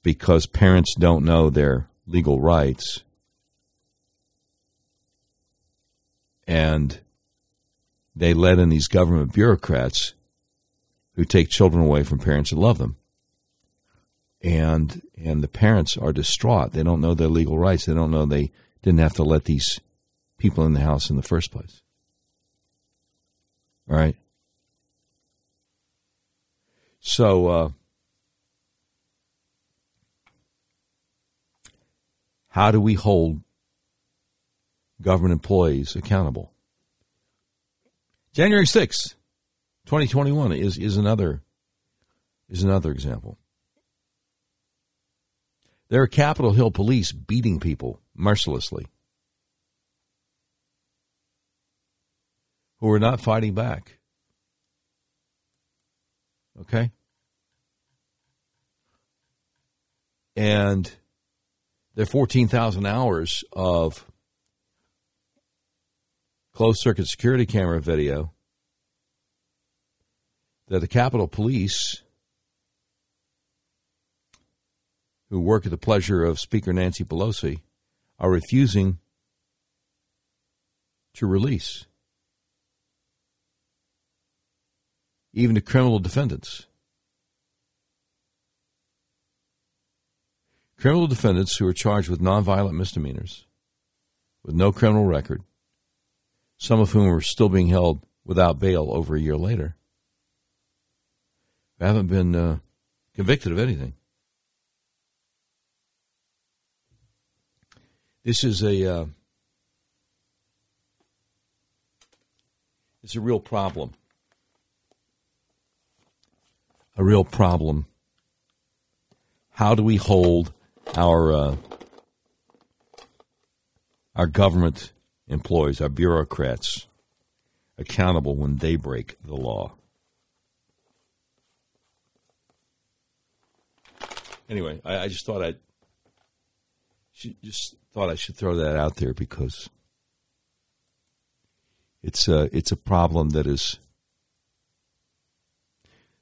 because parents don't know their legal rights and they let in these government bureaucrats who take children away from parents that love them. And and the parents are distraught. They don't know their legal rights. They don't know they didn't have to let these people in the house in the first place. All right. So uh, how do we hold government employees accountable? January 6th, 2021 is, is another is another example. There are Capitol Hill police beating people mercilessly who are not fighting back. Okay? And there are 14,000 hours of closed circuit security camera video that the Capitol Police, who work at the pleasure of Speaker Nancy Pelosi, are refusing to release. Even to criminal defendants. Criminal defendants who are charged with nonviolent misdemeanors, with no criminal record, some of whom are still being held without bail over a year later haven't been uh, convicted of anything. This is a uh, it's a real problem. A real problem. How do we hold our uh, our government employees, our bureaucrats, accountable when they break the law? anyway, I, I just thought I'd just thought I should throw that out there because it's a it's a problem that is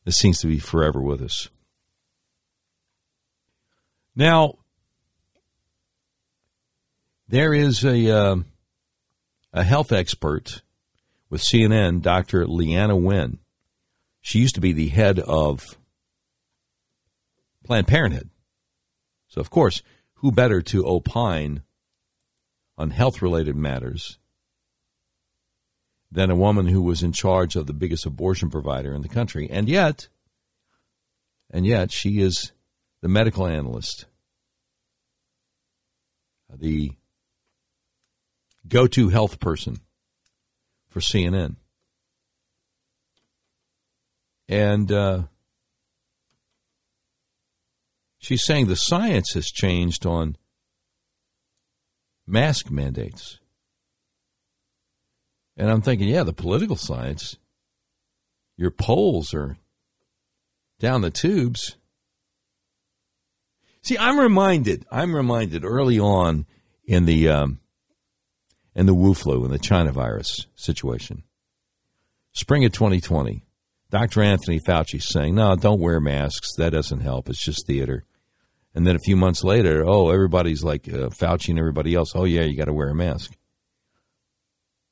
that seems to be forever with us. Now, there is a uh, a health expert with CNN, Dr. Leana Wen. She used to be the head of Planned Parenthood So, of course, who better to opine on health related matters than a woman who was in charge of the biggest abortion provider in the country? And yet, and yet, she is the medical analyst, the go to health person for CNN. And uh, she's saying the science has changed on mask mandates. And I'm thinking, yeah, the political science, your polls are down the tubes. See, I'm reminded, I'm reminded early on in the um, in the Wu flu and the China virus situation, spring of 2020, Dr. Anthony Fauci saying, "No, don't wear masks. That doesn't help. It's just theater." And then a few months later, oh, everybody's like uh, Fauci and everybody else. Oh yeah, you got to wear a mask.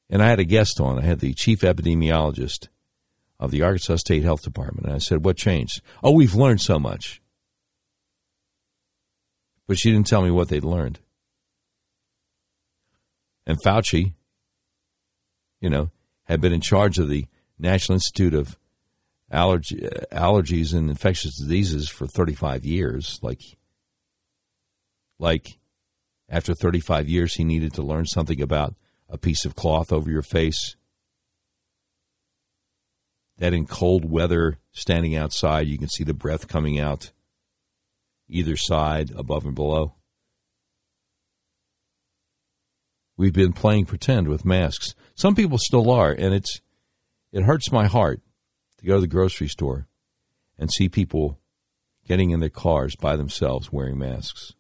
And I had a guest on. I had the chief epidemiologist of the Arkansas State Health Department, and I said, "What changed?" Oh, we've learned so much. But she didn't tell me what they'd learned. And Fauci, you know, had been in charge of the National Institute of Allergy, uh, Allergies and Infectious Diseases for 35 years. Like, like after 35 years, he needed to learn something about a piece of cloth over your face. That in cold weather, standing outside, you can see the breath coming out either side, above and below. We've been playing pretend with masks. Some people still are, and it's it hurts my heart to go to the grocery store and see people getting in their cars by themselves wearing masks.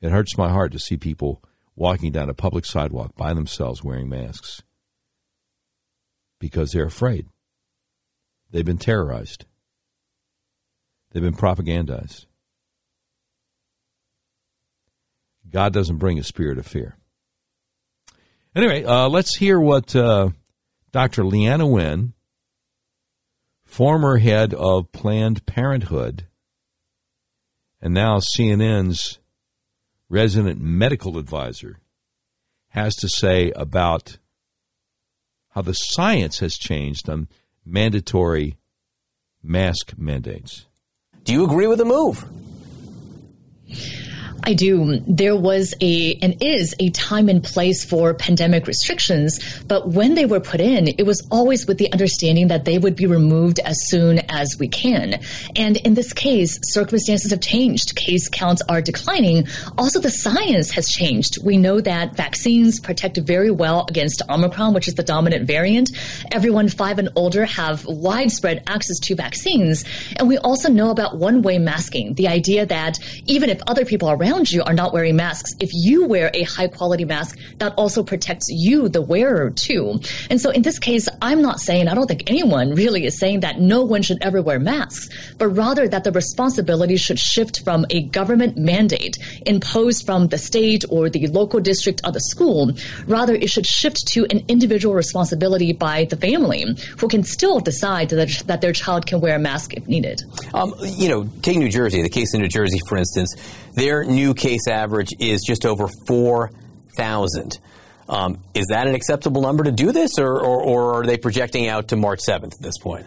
It hurts my heart to see people walking down a public sidewalk by themselves wearing masks because they're afraid. They've been terrorized. They've been propagandized. God doesn't bring a spirit of fear. Anyway, uh, let's hear what uh, Dr. Leana Wen, former head of Planned Parenthood, and now CNN's resident medical advisor, has to say about how the science has changed on mandatory mask mandates. Do you agree with the move? I do. There was a and is a time and place for pandemic restrictions, but when they were put in, it was always with the understanding that they would be removed as soon as we can. And in this case, circumstances have changed. Case counts are declining. Also, the science has changed. We know that vaccines protect very well against Omicron, which is the dominant variant. Everyone five and older have widespread access to vaccines. And we also know about one way masking, the idea that even if other people are around you are not wearing masks, if you wear a high quality mask, that also protects you, the wearer, too. And so in this case, I'm not saying, I don't think anyone really is saying that no one should ever wear masks, but rather that the responsibility should shift from a government mandate imposed from the state or the local district of the school. Rather, it should shift to an individual responsibility by the family who can still decide that, that their child can wear a mask if needed. Um, you know, take New Jersey, the case in New Jersey, for instance. Their new case average is just over 4,000. Um, is that an acceptable number to do this, or, or, or are they projecting out to March 7th at this point?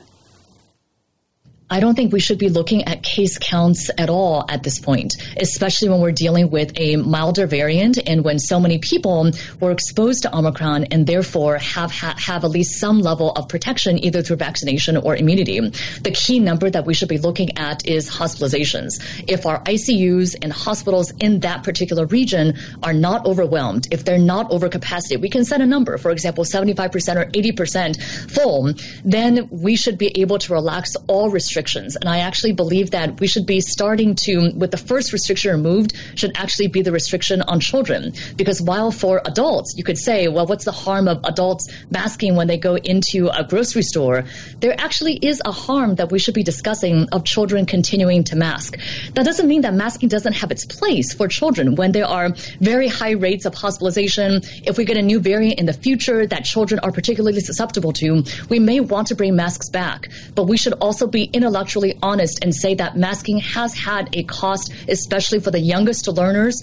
I don't think we should be looking at case counts at all at this point, especially when we're dealing with a milder variant and when so many people were exposed to Omicron and therefore have ha- have at least some level of protection either through vaccination or immunity. The key number that we should be looking at is hospitalizations. If our ICUs and hospitals in that particular region are not overwhelmed, if they're not over capacity, we can set a number, for example, 75% or 80% full, then we should be able to relax all restrictions restrictions. And I actually believe that we should be starting to, with the first restriction removed, should actually be the restriction on children. Because while for adults, you could say, well, what's the harm of adults masking when they go into a grocery store? There actually is a harm that we should be discussing of children continuing to mask. That doesn't mean that masking doesn't have its place for children when there are very high rates of hospitalization. If we get a new variant in the future that children are particularly susceptible to, we may want to bring masks back. But we should also be in a intellectually honest and say that masking has had a cost, especially for the youngest learners,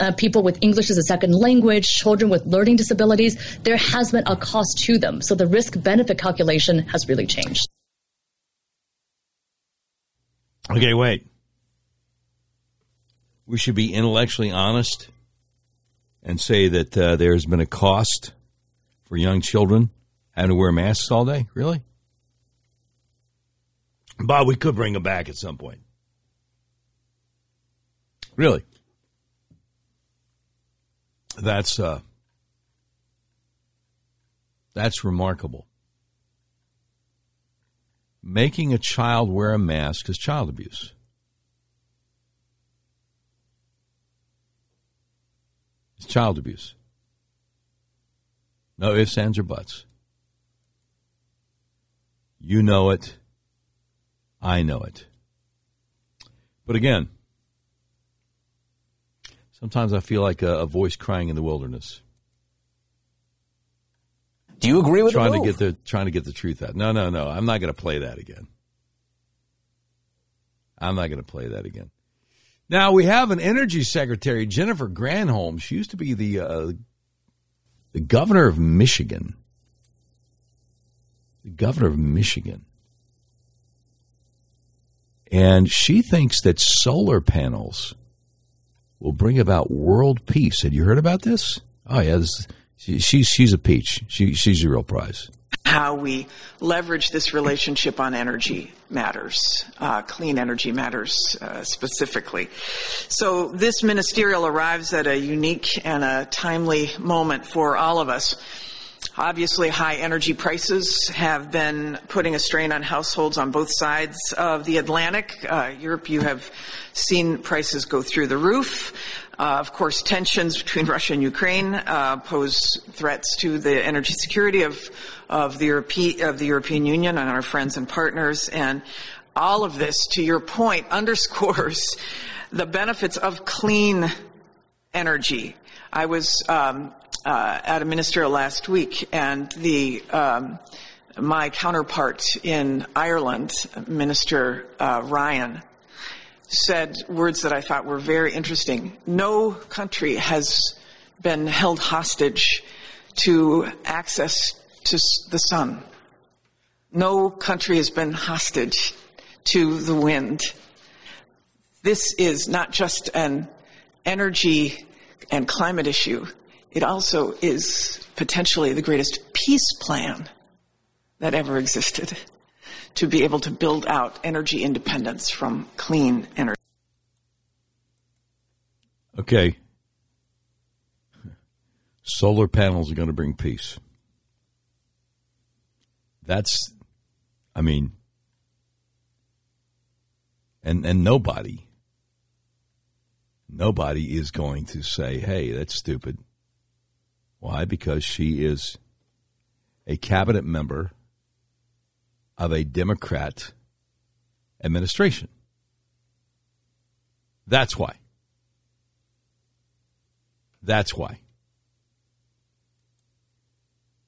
uh, people with English as a second language, children with learning disabilities. There has been a cost to them. So the risk benefit calculation has really changed. Okay, wait. We should be intellectually honest and say that uh, there's been a cost for young children having to wear masks all day? Really? But we could bring them back at some point. Really? That's uh, that's remarkable. Making a child wear a mask is child abuse. It's child abuse. No ifs, ands, or buts. You know it. I know it. But again, sometimes I feel like a, a voice crying in the wilderness. Do you agree with trying to get the trying to get the truth out? No, no, no. I'm not going to play that again. I'm not going to play that again. Now we have an energy secretary, Jennifer Granholm. She used to be the uh, the governor of Michigan. The governor of Michigan. And she thinks that solar panels will bring about world peace. Had you heard about this? Oh yeah, this, she, she's she's a peach. She she's a real prize how we leverage this relationship on energy matters, uh, clean energy matters uh, specifically. So this ministerial arrives at a unique and a timely moment for all of us. Obviously, high energy prices have been putting a strain on households on both sides of the Atlantic. Uh, Europe, you have seen prices go through the roof. Uh, of course, tensions between [laughs] Russia and Ukraine uh, pose threats to the energy security of of the, Europe- of the European Union and our friends and partners. And all of this, to your point, [laughs] underscores the benefits of clean energy. I was um, uh, at a ministerial last week, and the um, my counterpart in Ireland, Minister uh, Ryan, said words that I thought were very interesting. No country has been held hostage to access to the sun. No country has been hostage to the wind. This is not just an energy and climate issue. It also is potentially the greatest peace plan that ever existed to be able to build out energy independence from clean energy. Okay. Solar panels are going to bring peace. That's, I mean, and and nobody, nobody is going to say, "Hey, that's stupid." Why? Because she is a cabinet member of a Democrat administration. That's why. That's why.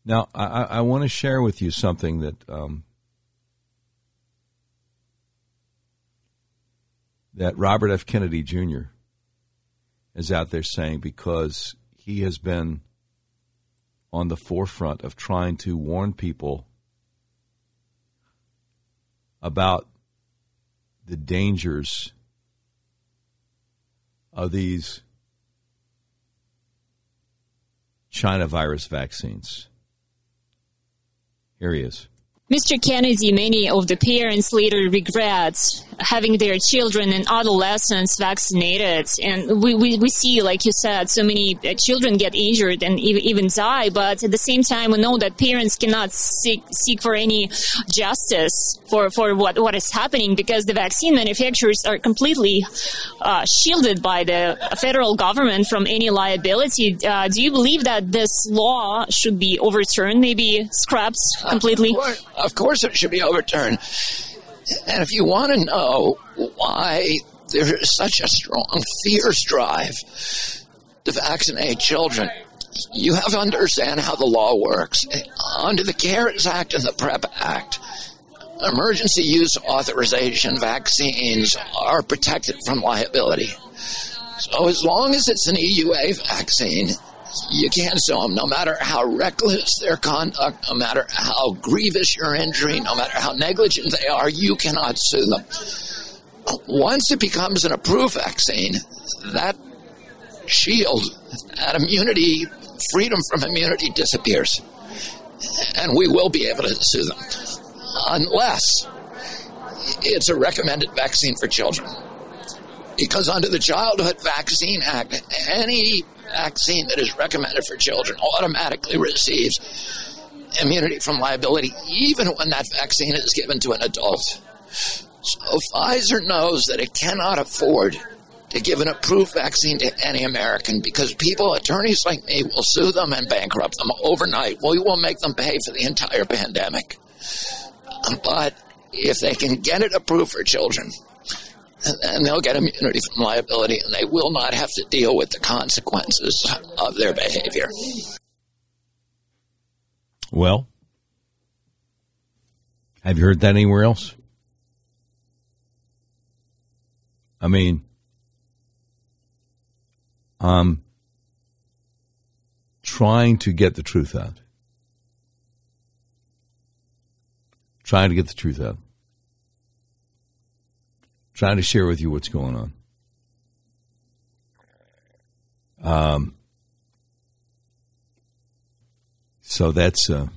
Now, I, I want to share with you something that um, that Robert F. Kennedy Jr. is out there saying because he has been on the forefront of trying to warn people about the dangers of these China virus vaccines. Here he is. Mr. Kennedy, many of the parents later regret having their children and adolescents vaccinated. And we, we, we see, like you said, so many uh, children get injured and even die. But at the same time, we know that parents cannot seek, seek for any justice for, for what, what is happening because the vaccine manufacturers are completely uh, shielded by the federal government from any liability. Uh, do you believe that this law should be overturned, maybe scrapped completely? Uh, of course it should be overturned. And if you want to know why there is such a strong fierce drive to vaccinate children, you have to understand how the law works. Under the CARES Act and the PREP Act, emergency use authorization vaccines are protected from liability. So as long as it's an EUA vaccine, you can't sue them, no matter how reckless their conduct, no matter how grievous your injury, no matter how negligent they are, you cannot sue them. Once it becomes an approved vaccine, that shield, that immunity, freedom from immunity disappears. And we will be able to sue them unless it's a recommended vaccine for children. Because under the Childhood Vaccine Act, any vaccine that is recommended for children automatically receives immunity from liability, even when that vaccine is given to an adult. So Pfizer knows that it cannot afford to give an approved vaccine to any American because people, attorneys like me, will sue them and bankrupt them overnight. We will make them pay for the entire pandemic. But if they can get it approved for children, then they'll get immunity from liability and they will not have to deal with the consequences of their behavior. Well, have you heard that anywhere else? I mean, I'm trying to get the truth out. Trying to get the truth out. Trying to share with you what's going on. Um, so that's uh,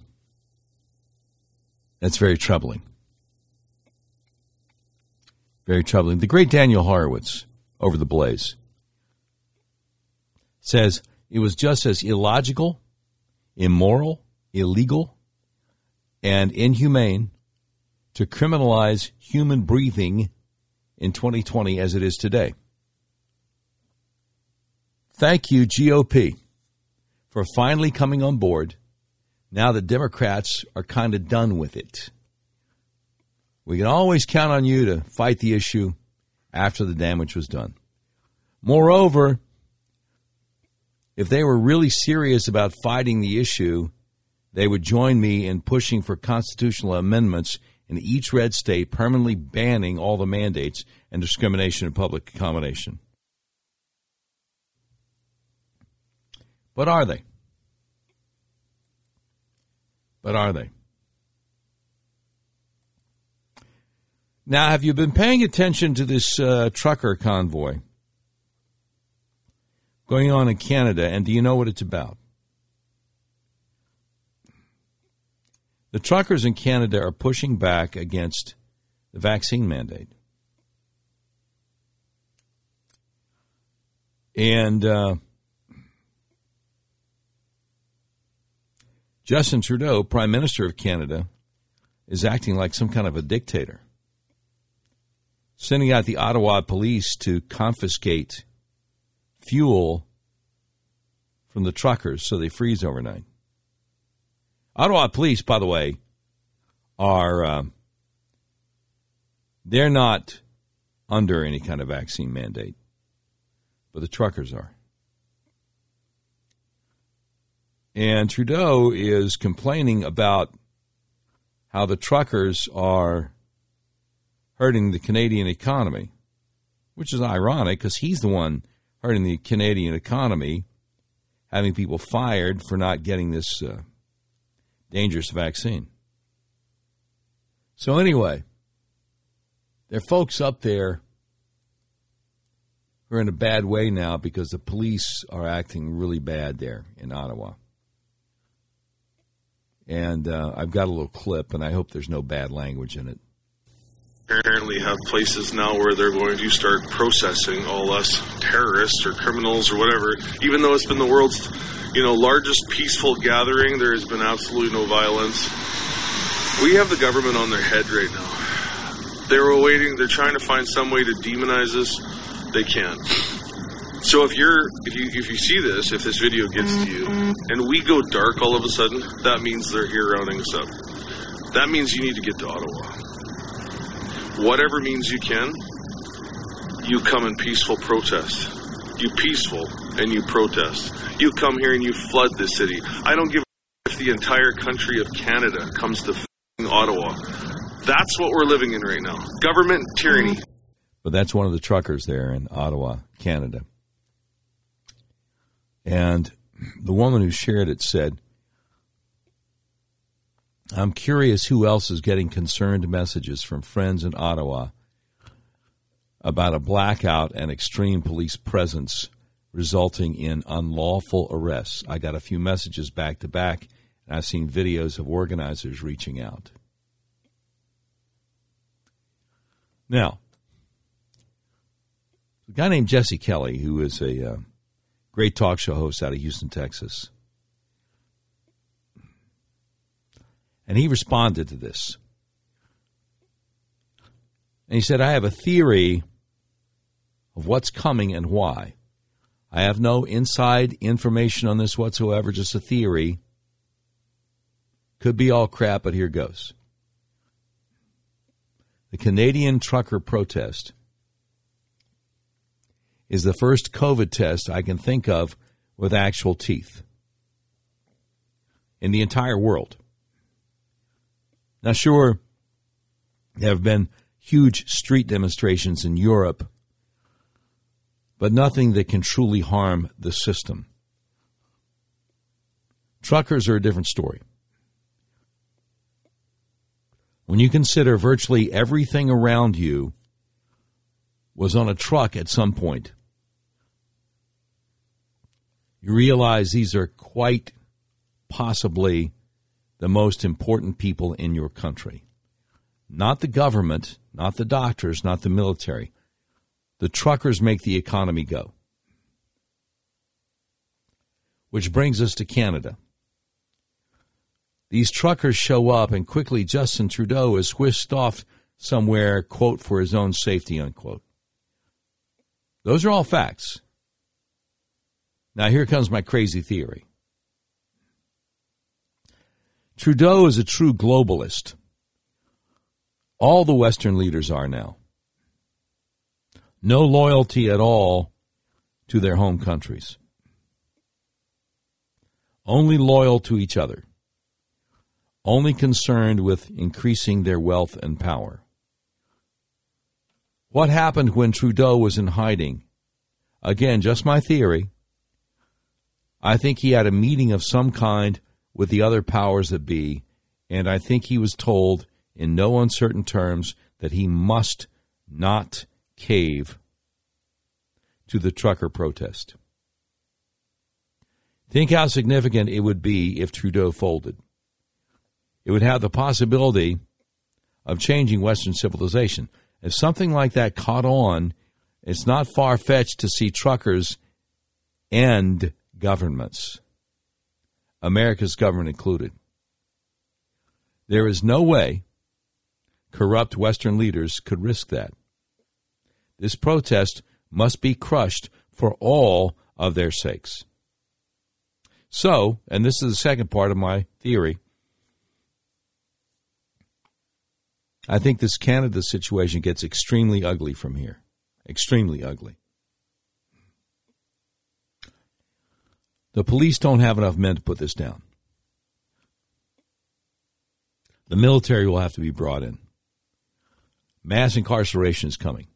that's very troubling. Very troubling. The great Daniel Horowitz over the Blaze says it was just as illogical, immoral, illegal, and inhumane to criminalize human breathing in 2020 as it is today. Thank you, GOP, for finally coming on board now the Democrats are kind of done with it. We can always count on you to fight the issue after the damage was done. Moreover, if they were really serious about fighting the issue, they would join me in pushing for constitutional amendments in each red state permanently banning all the mandates and discrimination in public accommodation. But are they? But are they? Now, have you been paying attention to this uh, trucker convoy going on in Canada, and do you know what it's about? The truckers in Canada are pushing back against the vaccine mandate. And uh, Justin Trudeau, Prime Minister of Canada, is acting like some kind of a dictator, sending out the Ottawa police to confiscate fuel from the truckers so they freeze overnight. Ottawa police, by the way, are uh, they're not under any kind of vaccine mandate, but the truckers are. And Trudeau is complaining about how the truckers are hurting the Canadian economy, which is ironic because he's the one hurting the Canadian economy, having people fired for not getting this uh, dangerous vaccine. So, anyway, there are folks up there who are in a bad way now because the police are acting really bad there in Ottawa. And uh, I've got a little clip, and I hope there's no bad language in it. Apparently, have places now where they're going to start processing all us terrorists or criminals or whatever, even though it's been the world's you know, largest peaceful gathering. There has been absolutely no violence. We have the government on their head right now. They're waiting. They're trying to find some way to demonize us. They can't. So if you're if you if you see this, if this video gets to you, and we go dark all of a sudden, that means they're here rounding us up. That means you need to get to Ottawa. Whatever means you can, you come in peaceful protest. You peaceful and you protest. You come here and you flood the city. I don't give a if the entire country of Canada comes to Ottawa. That's what we're living in right now. Government tyranny. But that's one of the truckers there in Ottawa, Canada. And the woman who shared it said, I'm curious who else is getting concerned messages from friends in Ottawa about a blackout and extreme police presence resulting in unlawful arrests. I got a few messages back to back, and I've seen videos of organizers reaching out. Now, a guy named Jesse Kelly, who is a uh, great talk show host out of Houston, Texas, and he responded to this. And he said, I have a theory of what's coming and why. I have no inside information on this whatsoever, just a theory. Could be all crap, but here goes. The Canadian trucker protest is the first COVID test I can think of with actual teeth in the entire world. Now, sure, there have been huge street demonstrations in Europe but nothing that can truly harm the system. Truckers are a different story. When you consider virtually everything around you was on a truck at some point, you realize these are quite possibly the most important people in your country. Not the government, not the doctors, not the military. The truckers make the economy go. Which brings us to Canada. These truckers show up, and quickly Justin Trudeau is whisked off somewhere, quote, for his own safety, unquote. Those are all facts. Now, here comes my crazy theory. Trudeau is a true globalist. All the Western leaders are now no loyalty at all to their home countries, only loyal to each other, only concerned with increasing their wealth and power. What happened when Trudeau was in hiding? Again, just my theory. I think he had a meeting of some kind with the other powers that be, and I think he was told in no uncertain terms that he must not cave to the trucker protest. Think how significant it would be if Trudeau folded. It would have the possibility of changing Western civilization. If something like that caught on, it's not far fetched to see truckers end governments, America's government included. There is no way corrupt Western leaders could risk that. This protest must be crushed for all of their sakes. So, and this is the second part of my theory, I think this Canada situation gets extremely ugly from here. Extremely ugly. The police don't have enough men to put this down. The military will have to be brought in. Mass incarceration is coming.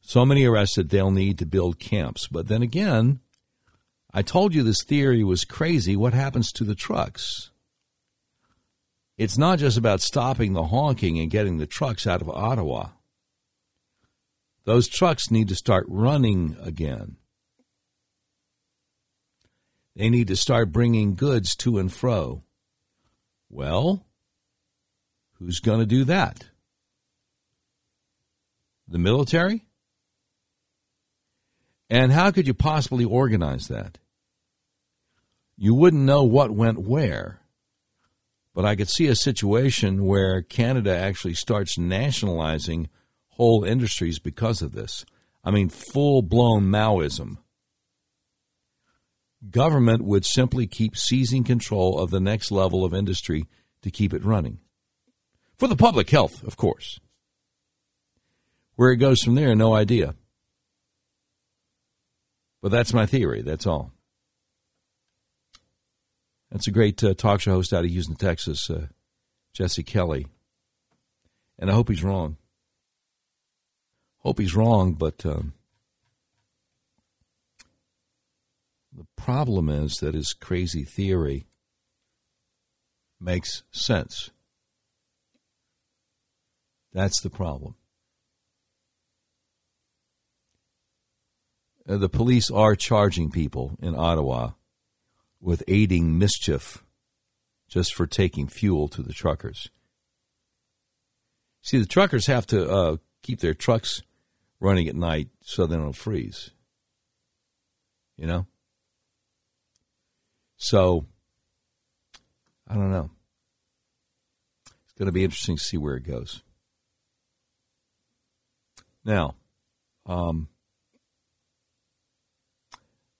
So many arrested, they'll need to build camps. But then again, I told you this theory was crazy. What happens to the trucks? It's not just about stopping the honking and getting the trucks out of Ottawa. Those trucks need to start running again. They need to start bringing goods to and fro. Well, who's going to do that? The military? And how could you possibly organize that? You wouldn't know what went where. But I could see a situation where Canada actually starts nationalizing whole industries because of this. I mean, full blown Maoism. Government would simply keep seizing control of the next level of industry to keep it running. For the public health, of course. Where it goes from there, no idea. But that's my theory. That's all. That's a great uh, talk show host out of Houston, Texas, uh, Jesse Kelly. And I hope he's wrong. Hope he's wrong, but um, the problem is that his crazy theory makes sense. That's the problem. Uh, the police are charging people in Ottawa with aiding mischief just for taking fuel to the truckers. See, the truckers have to uh, keep their trucks running at night so they don't freeze. You know? So, I don't know. It's going to be interesting to see where it goes. Now, um,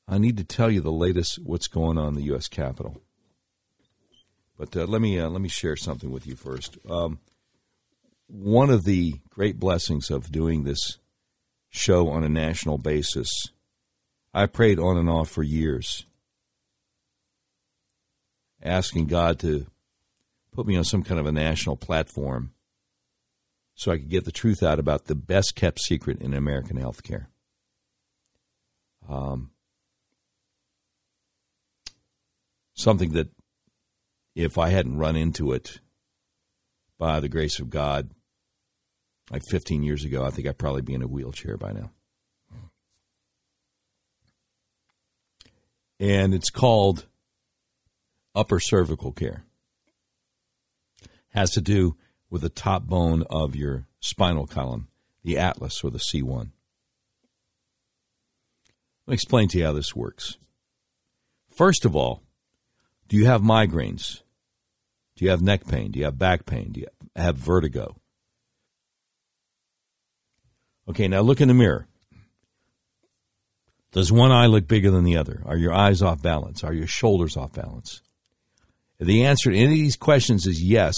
I need to tell you the latest what's going on in the U.S. Capitol. But uh, let me uh, let me share something with you first. Um, one of the great blessings of doing this show on a national basis, I prayed on and off for years, asking God to put me on some kind of a national platform so I could get the truth out about the best kept secret in American healthcare. Um, something that if I hadn't run into it by the grace of God like 15 years ago, I think I'd probably be in a wheelchair by now. And it's called upper cervical care. Has to do with the top bone of your spinal column, the atlas or the C1. Let me explain to you how this works. First of all, do you have migraines? Do you have neck pain? Do you have back pain? Do you have vertigo? Okay, now look in the mirror. Does one eye look bigger than the other? Are your eyes off balance? Are your shoulders off balance? The answer to any of these questions is yes,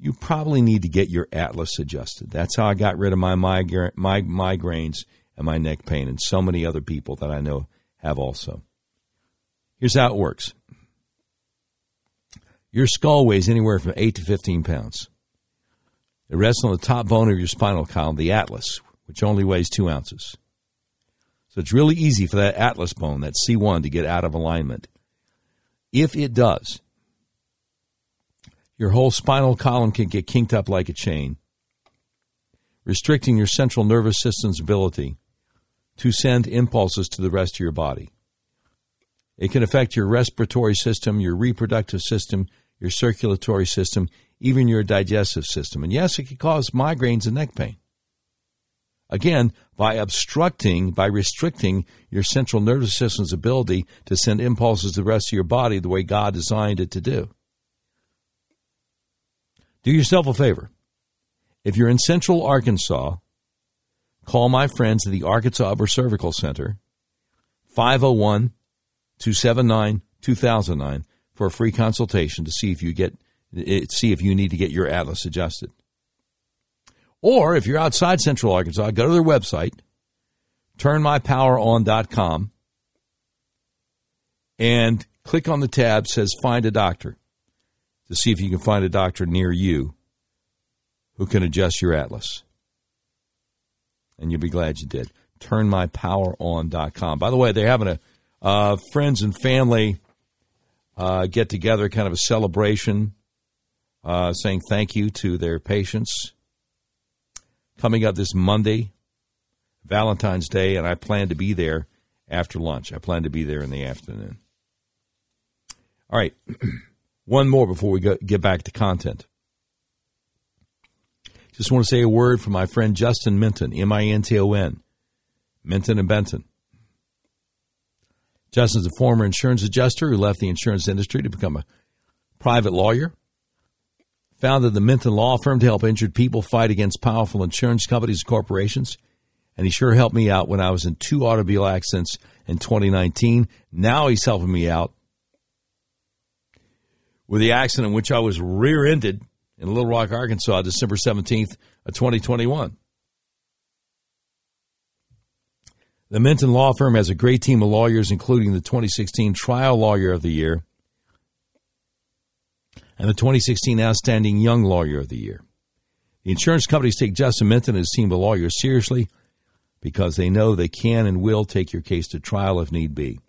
you probably need to get your atlas adjusted. That's how I got rid of my, migra- my migraines and my neck pain, and so many other people that I know have also. Here's how it works your skull weighs anywhere from 8 to 15 pounds. It rests on the top bone of your spinal column, the atlas, which only weighs 2 ounces. So it's really easy for that atlas bone, that C1, to get out of alignment. If it does, your whole spinal column can get kinked up like a chain, restricting your central nervous system's ability to send impulses to the rest of your body. It can affect your respiratory system, your reproductive system, your circulatory system, even your digestive system. And yes, it can cause migraines and neck pain. Again, by obstructing, by restricting your central nervous system's ability to send impulses to the rest of your body the way God designed it to do. Do yourself a favor. If you're in central Arkansas, call my friends at the Arkansas Upper Cervical Center, 501 279 2009 for a free consultation to see if you get eh, see if you need to get your atlas adjusted. Or if you're outside Central Arkansas, go to their website, turnmypoweron.com, and click on the tab says find a doctor to see if you can find a doctor near you who can adjust your atlas. And you'll be glad you did. Turnmypoweron.com. By the way, they're having a uh, friends and family uh, get together, kind of a celebration, uh, saying thank you to their patients. Coming up this Monday, Valentine's Day, and I plan to be there after lunch. I plan to be there in the afternoon. All right, [clears throat] one more before we go, get back to content. Just want to say a word for my friend Justin Minton, M I N T O N, Minton and Benton. Justin's a former insurance adjuster who left the insurance industry to become a private lawyer. Founded the Minton Law Firm to help injured people fight against powerful insurance companies and corporations. And he sure helped me out when I was in two automobile accidents in 2019. Now he's helping me out with the accident in which I was rear ended in Little Rock, Arkansas, December 17th of 2021. The Minton Law Firm has a great team of lawyers, including the 2016 Trial Lawyer of the Year and the 2016 Outstanding Young Lawyer of the Year. The insurance companies take Justin Minton and his team of lawyers seriously because they know they can and will take your case to trial if need be.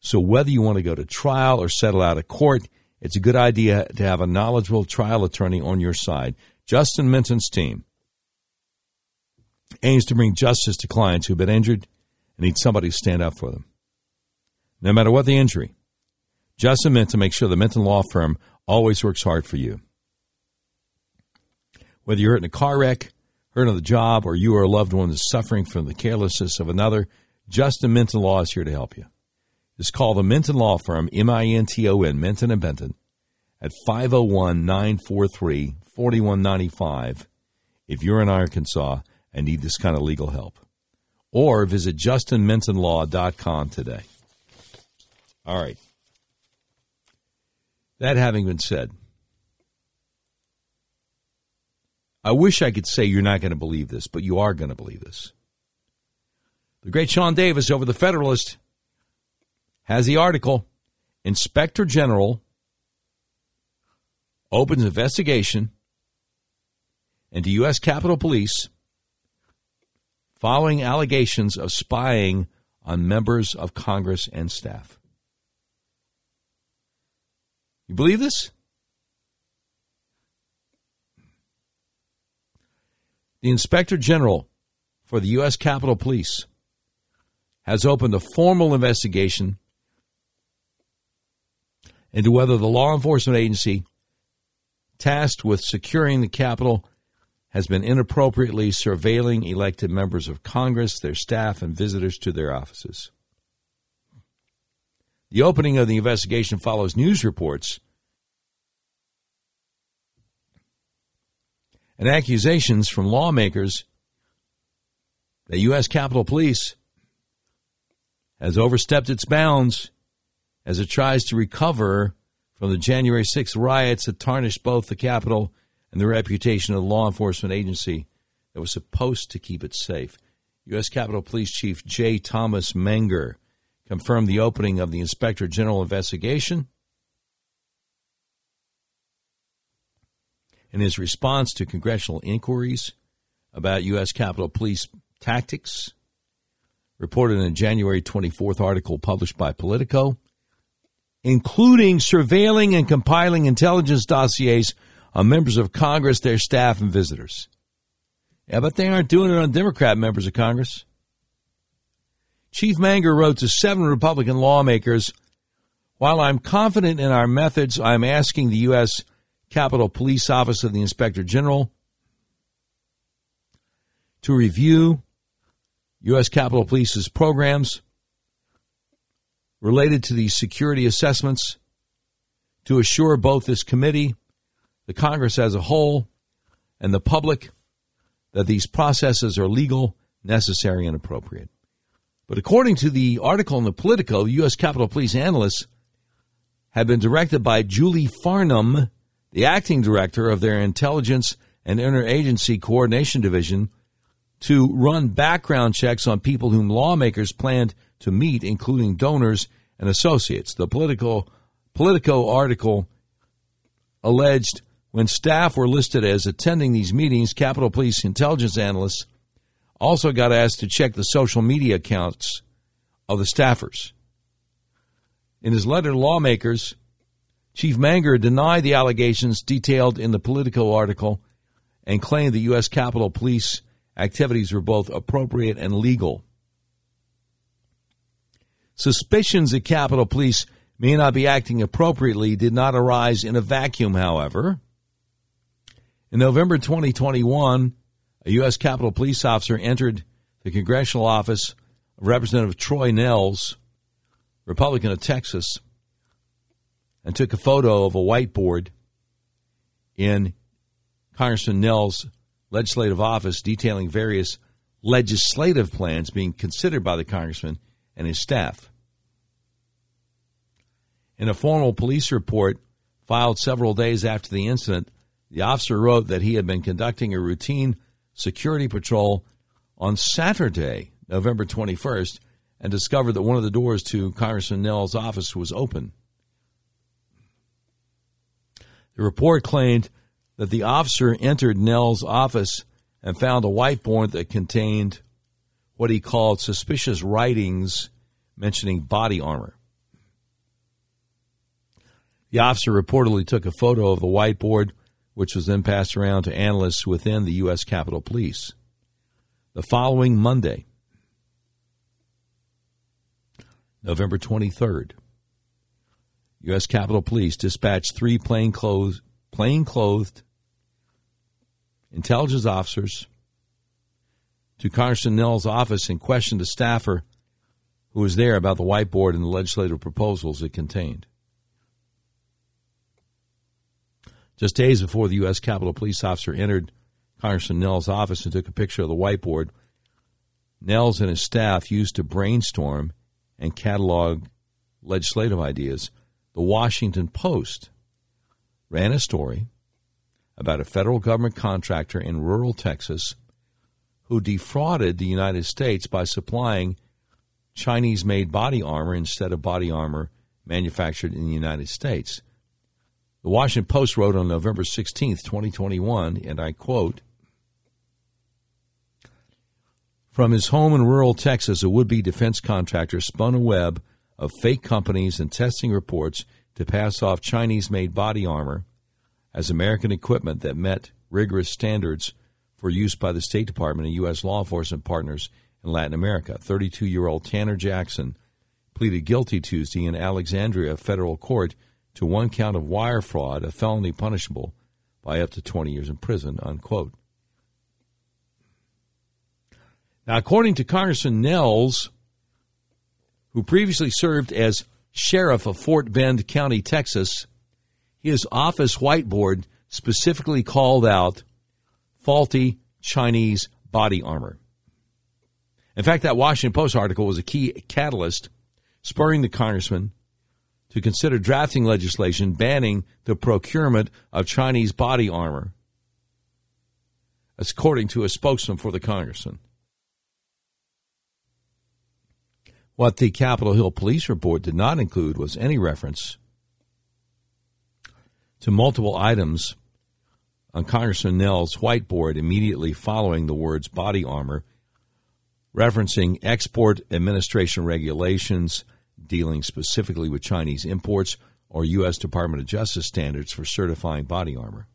So whether you want to go to trial or settle out of court, it's a good idea to have a knowledgeable trial attorney on your side. Justin Minton's team aims to bring justice to clients who've been injured and need somebody to stand up for them. No matter what the injury, Justin Minton makes sure the Minton Law Firm always works hard for you. Whether you're hurt in a car wreck, hurt on the job, or you or a loved one is suffering from the carelessness of another, Justin Minton Law is here to help you. Just call the Minton Law Firm, M I N T O N, Minton and Benton, at 501 943 4195 if you're in Arkansas and need this kind of legal help. Or visit justinmintonlaw.com today. All right. That having been said, I wish I could say you're not going to believe this, but you are going to believe this. The great Sean Davis over the Federalist has the article Inspector General opens investigation into U.S. Capitol Police following allegations of spying on members of Congress and staff. You believe this? The Inspector General for the U.S. Capitol Police has opened a formal investigation into whether the law enforcement agency tasked with securing the Capitol has been inappropriately surveilling elected members of Congress, their staff, and visitors to their offices. The opening of the investigation follows news reports and accusations from lawmakers that U.S. Capitol Police has overstepped its bounds as it tries to recover from the January 6th riots that tarnished both the Capitol and the reputation of the law enforcement agency that was supposed to keep it safe. U.S. Capitol Police Chief J. Thomas Manger confirmed the opening of the Inspector General investigation. In his response to congressional inquiries about U.S. Capitol Police tactics, reported in a January 24th article published by Politico, including surveilling and compiling intelligence dossiers on members of Congress, their staff, and visitors. Yeah, but they aren't doing it on Democrat members of Congress. Chief Manger wrote to seven Republican lawmakers While I'm confident in our methods, I'm asking the U.S. Capitol Police Office of the Inspector General to review U.S. Capitol Police's programs related to these security assessments to assure both this committee, the Congress as a whole, and the public that these processes are legal, necessary, and appropriate. But according to the article in the Politico, U.S. Capitol Police analysts have been directed by Julie Farnam, the acting director of their Intelligence and Interagency Coordination Division, to run background checks on people whom lawmakers planned to meet, including donors and associates. The political Politico article alleged when staff were listed as attending these meetings, Capitol Police intelligence analysts also got asked to check the social media accounts of the staffers. In his letter to lawmakers, Chief Manger denied the allegations detailed in the Politico article and claimed the U.S. Capitol Police activities were both appropriate and legal. Suspicions that Capitol Police may not be acting appropriately did not arise in a vacuum, however. In November 2021, a U.S. Capitol Police officer entered the congressional office of Representative Troy Nehls, Republican of Texas, and took a photo of a whiteboard in Congressman Nehls' legislative office detailing various legislative plans being considered by the congressman and his staff. In a formal police report filed several days after the incident, the officer wrote that he had been conducting a routine security patrol on Saturday, November 21st, and discovered that one of the doors to Congressman Nehls' office was open. The report claimed that the officer entered Nehls' office and found a whiteboard that contained what he called suspicious writings mentioning body armor. The officer reportedly took a photo of the whiteboard, which was then passed around to analysts within the U.S. Capitol Police. The following Monday, November 23rd, U.S. Capitol Police dispatched three plainclothes, plainclothed intelligence officers to Congressman Nehls' office and questioned a staffer who was there about the whiteboard and the legislative proposals it contained. Just days before the U.S. Capitol Police officer entered Congressman Nehls' office and took a picture of the whiteboard, Nehls and his staff used to brainstorm and catalog legislative ideas. The Washington Post ran a story about a federal government contractor in rural Texas who defrauded the United States by supplying Chinese made body armor instead of body armor manufactured in the United States. The Washington Post wrote on November 16, 2021, and I quote From his home in rural Texas, a would be defense contractor spun a web of fake companies and testing reports to pass off Chinese made body armor as American equipment that met rigorous standards for use by the State Department and U.S. law enforcement partners in Latin America. 32 year old Tanner Jackson pleaded guilty Tuesday in Alexandria federal court to one count of wire fraud, a felony punishable by up to 20 years in prison, unquote. Now, according to Congressman Nehls, who previously served as sheriff of Fort Bend County, Texas, his office whiteboard specifically called out faulty Chinese body armor. In fact, that Washington Post article was a key catalyst spurring the congressman to consider drafting legislation banning the procurement of Chinese body armor, according to a spokesman for the congressman. What the Capitol Hill police report did not include was any reference to multiple items on Congressman Nehls' whiteboard immediately following the words body armor, referencing export administration regulations dealing specifically with Chinese imports or U.S. Department of Justice standards for certifying body armor.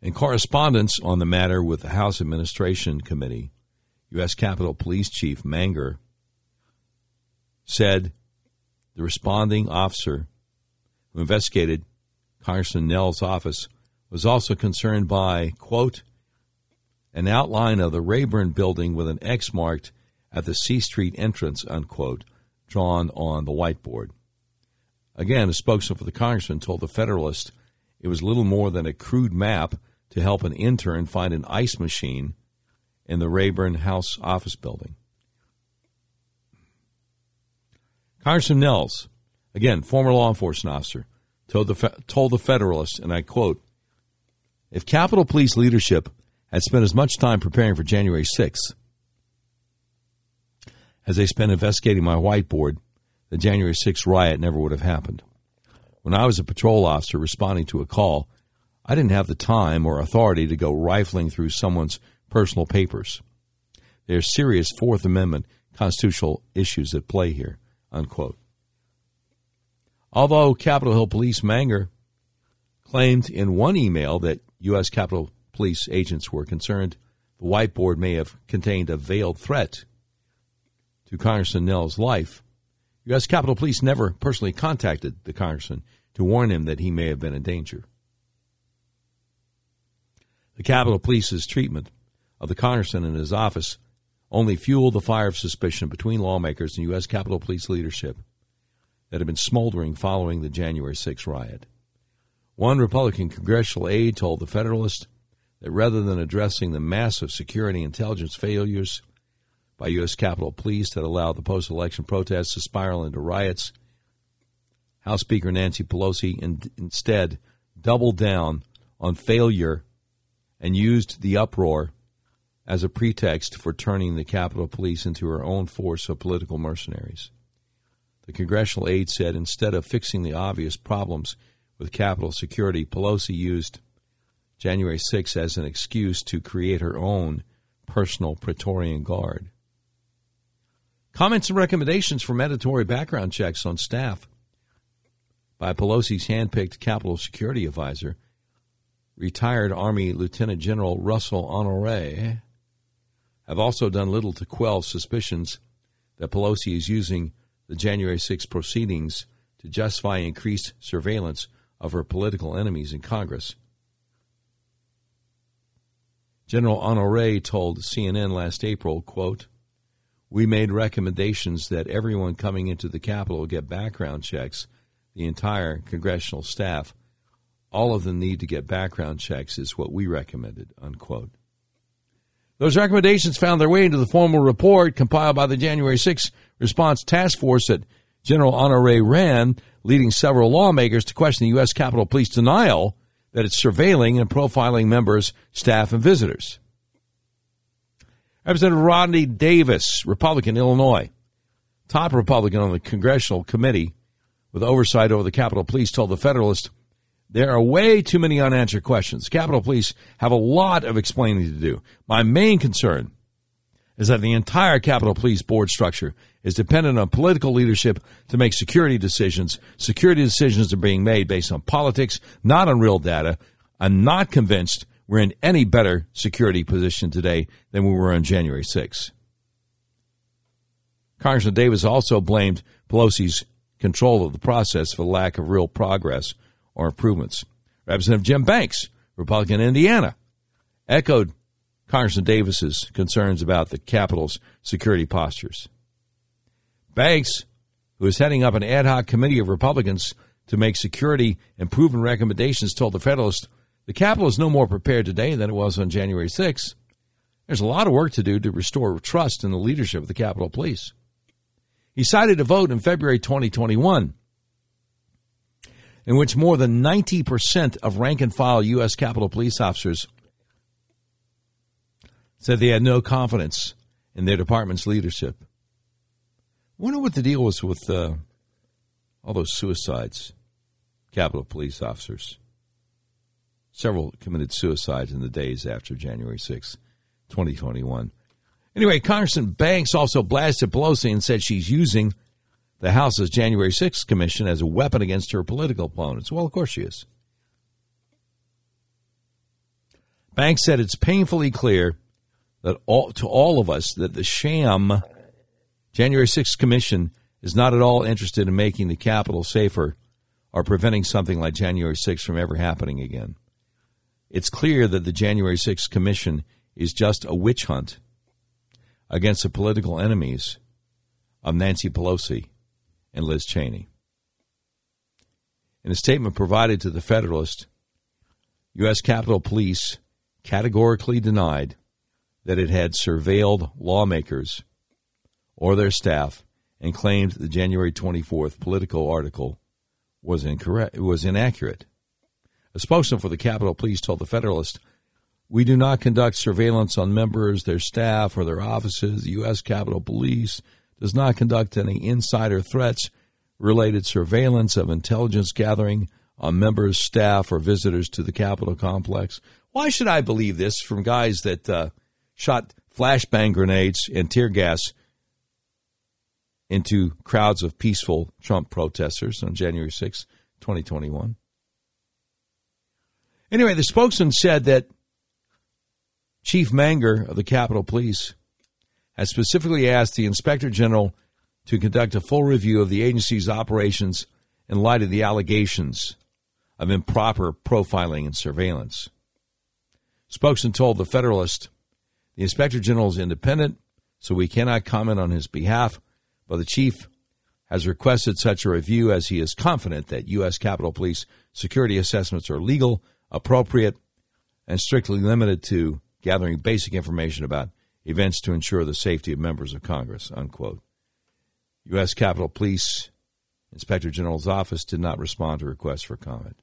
In correspondence on the matter with the House Administration Committee, U.S. Capitol Police Chief Manger said the responding officer who investigated Congressman Nehls' office was also concerned by, quote, an outline of the Rayburn building with an X marked at the C Street entrance, unquote, drawn on the whiteboard. Again, a spokesman for the congressman told the Federalist it was little more than a crude map to help an intern find an ice machine in the Rayburn House office building. Congressman Nehls, again, former law enforcement officer, told the, told the Federalist, and I quote, if Capitol Police leadership had spent as much time preparing for January 6th as they spent investigating my whiteboard, the January 6th riot never would have happened. When I was a patrol officer responding to a call, I didn't have the time or authority to go rifling through someone's personal papers. There are serious Fourth Amendment constitutional issues at play here. Unquote. Although Capitol Hill Police Manger claimed in one email that U.S. Capitol Police agents were concerned the whiteboard may have contained a veiled threat to Congressman Nehls' life, U.S. Capitol Police never personally contacted the congressman to warn him that he may have been in danger. The Capitol Police's treatment of the congressman and his office only fueled the fire of suspicion between lawmakers and U.S. Capitol Police leadership that had been smoldering following the January 6 riot. One Republican congressional aide told the Federalist that rather than addressing the massive security intelligence failures by U.S. Capitol Police that allowed the post election protests to spiral into riots, House Speaker Nancy Pelosi in, instead doubled down on failure and used the uproar as a pretext for turning the Capitol Police into her own force of political mercenaries. The congressional aide said instead of fixing the obvious problems with Capitol security, Pelosi used January 6 as an excuse to create her own personal Praetorian Guard. Comments and recommendations for mandatory background checks on staff by Pelosi's handpicked Capitol security advisor, retired Army Lieutenant General Russell Honore, have also done little to quell suspicions that Pelosi is using the January 6 proceedings to justify increased surveillance of her political enemies in Congress. General Honore told CNN last April, quote, we made recommendations that everyone coming into the Capitol get background checks, the entire congressional staff. All of them need to get background checks, is what we recommended, unquote. Those recommendations found their way into the formal report compiled by the January 6 response task force that General Honore ran, leading several lawmakers to question the U.S. Capitol Police denial that it's surveilling and profiling members, staff, and visitors. Representative Rodney Davis, Republican, Illinois, top Republican on the congressional committee with oversight over the Capitol Police, told the Federalist there are way too many unanswered questions. Capitol Police have a lot of explaining to do. My main concern is that the entire Capitol Police board structure is dependent on political leadership to make security decisions. Security decisions are being made based on politics, not on real data. I'm not convinced we're in any better security position today than we were on January 6. Congressman Davis also blamed Pelosi's control of the process for lack of real progress or improvements. Representative Jim Banks, Republican Indiana, echoed Congressman Davis's concerns about the Capitol's security postures. Banks, who is heading up an ad hoc committee of Republicans to make security improvement recommendations, told the Federalist the Capitol is no more prepared today than it was on January 6. There's a lot of work to do to restore trust in the leadership of the Capitol Police. He cited a vote in February 2021 in which more than 90% of rank and file U.S. Capitol Police officers said they had no confidence in their department's leadership. Wonder what the deal was with uh, all those suicides, Capitol Police officers. Several committed suicides in the days after January 6, 2021. Anyway, Congressman Banks also blasted Pelosi and said she's using the House's January 6th commission as a weapon against her political opponents. Well, of course she is. Banks said it's painfully clear that all, to all of us that the sham January 6th commission is not at all interested in making the Capitol safer or preventing something like January 6th from ever happening again. It's clear that the January 6th Commission is just a witch hunt against the political enemies of Nancy Pelosi and Liz Cheney. In a statement provided to the Federalist, U.S. Capitol Police categorically denied that it had surveilled lawmakers or their staff and claimed the January 24th Politico article was incorrect was inaccurate. A spokesman for the Capitol Police told the Federalist, We do not conduct surveillance on members, their staff, or their offices. The U.S. Capitol Police does not conduct any insider threats related surveillance of intelligence gathering on members, staff, or visitors to the Capitol complex. Why should I believe this from guys that uh, shot flashbang grenades and tear gas into crowds of peaceful Trump protesters on January 6, 2021? Anyway, the spokesman said that Chief Manger of the Capitol Police has specifically asked the Inspector General to conduct a full review of the agency's operations in light of the allegations of improper profiling and surveillance. Spokesman told the Federalist the Inspector General is independent, so we cannot comment on his behalf, but the chief has requested such a review as he is confident that U.S. Capitol Police security assessments are legal appropriate, and strictly limited to gathering basic information about events to ensure the safety of members of Congress, unquote. U.S. Capitol Police Inspector General's office did not respond to requests for comment.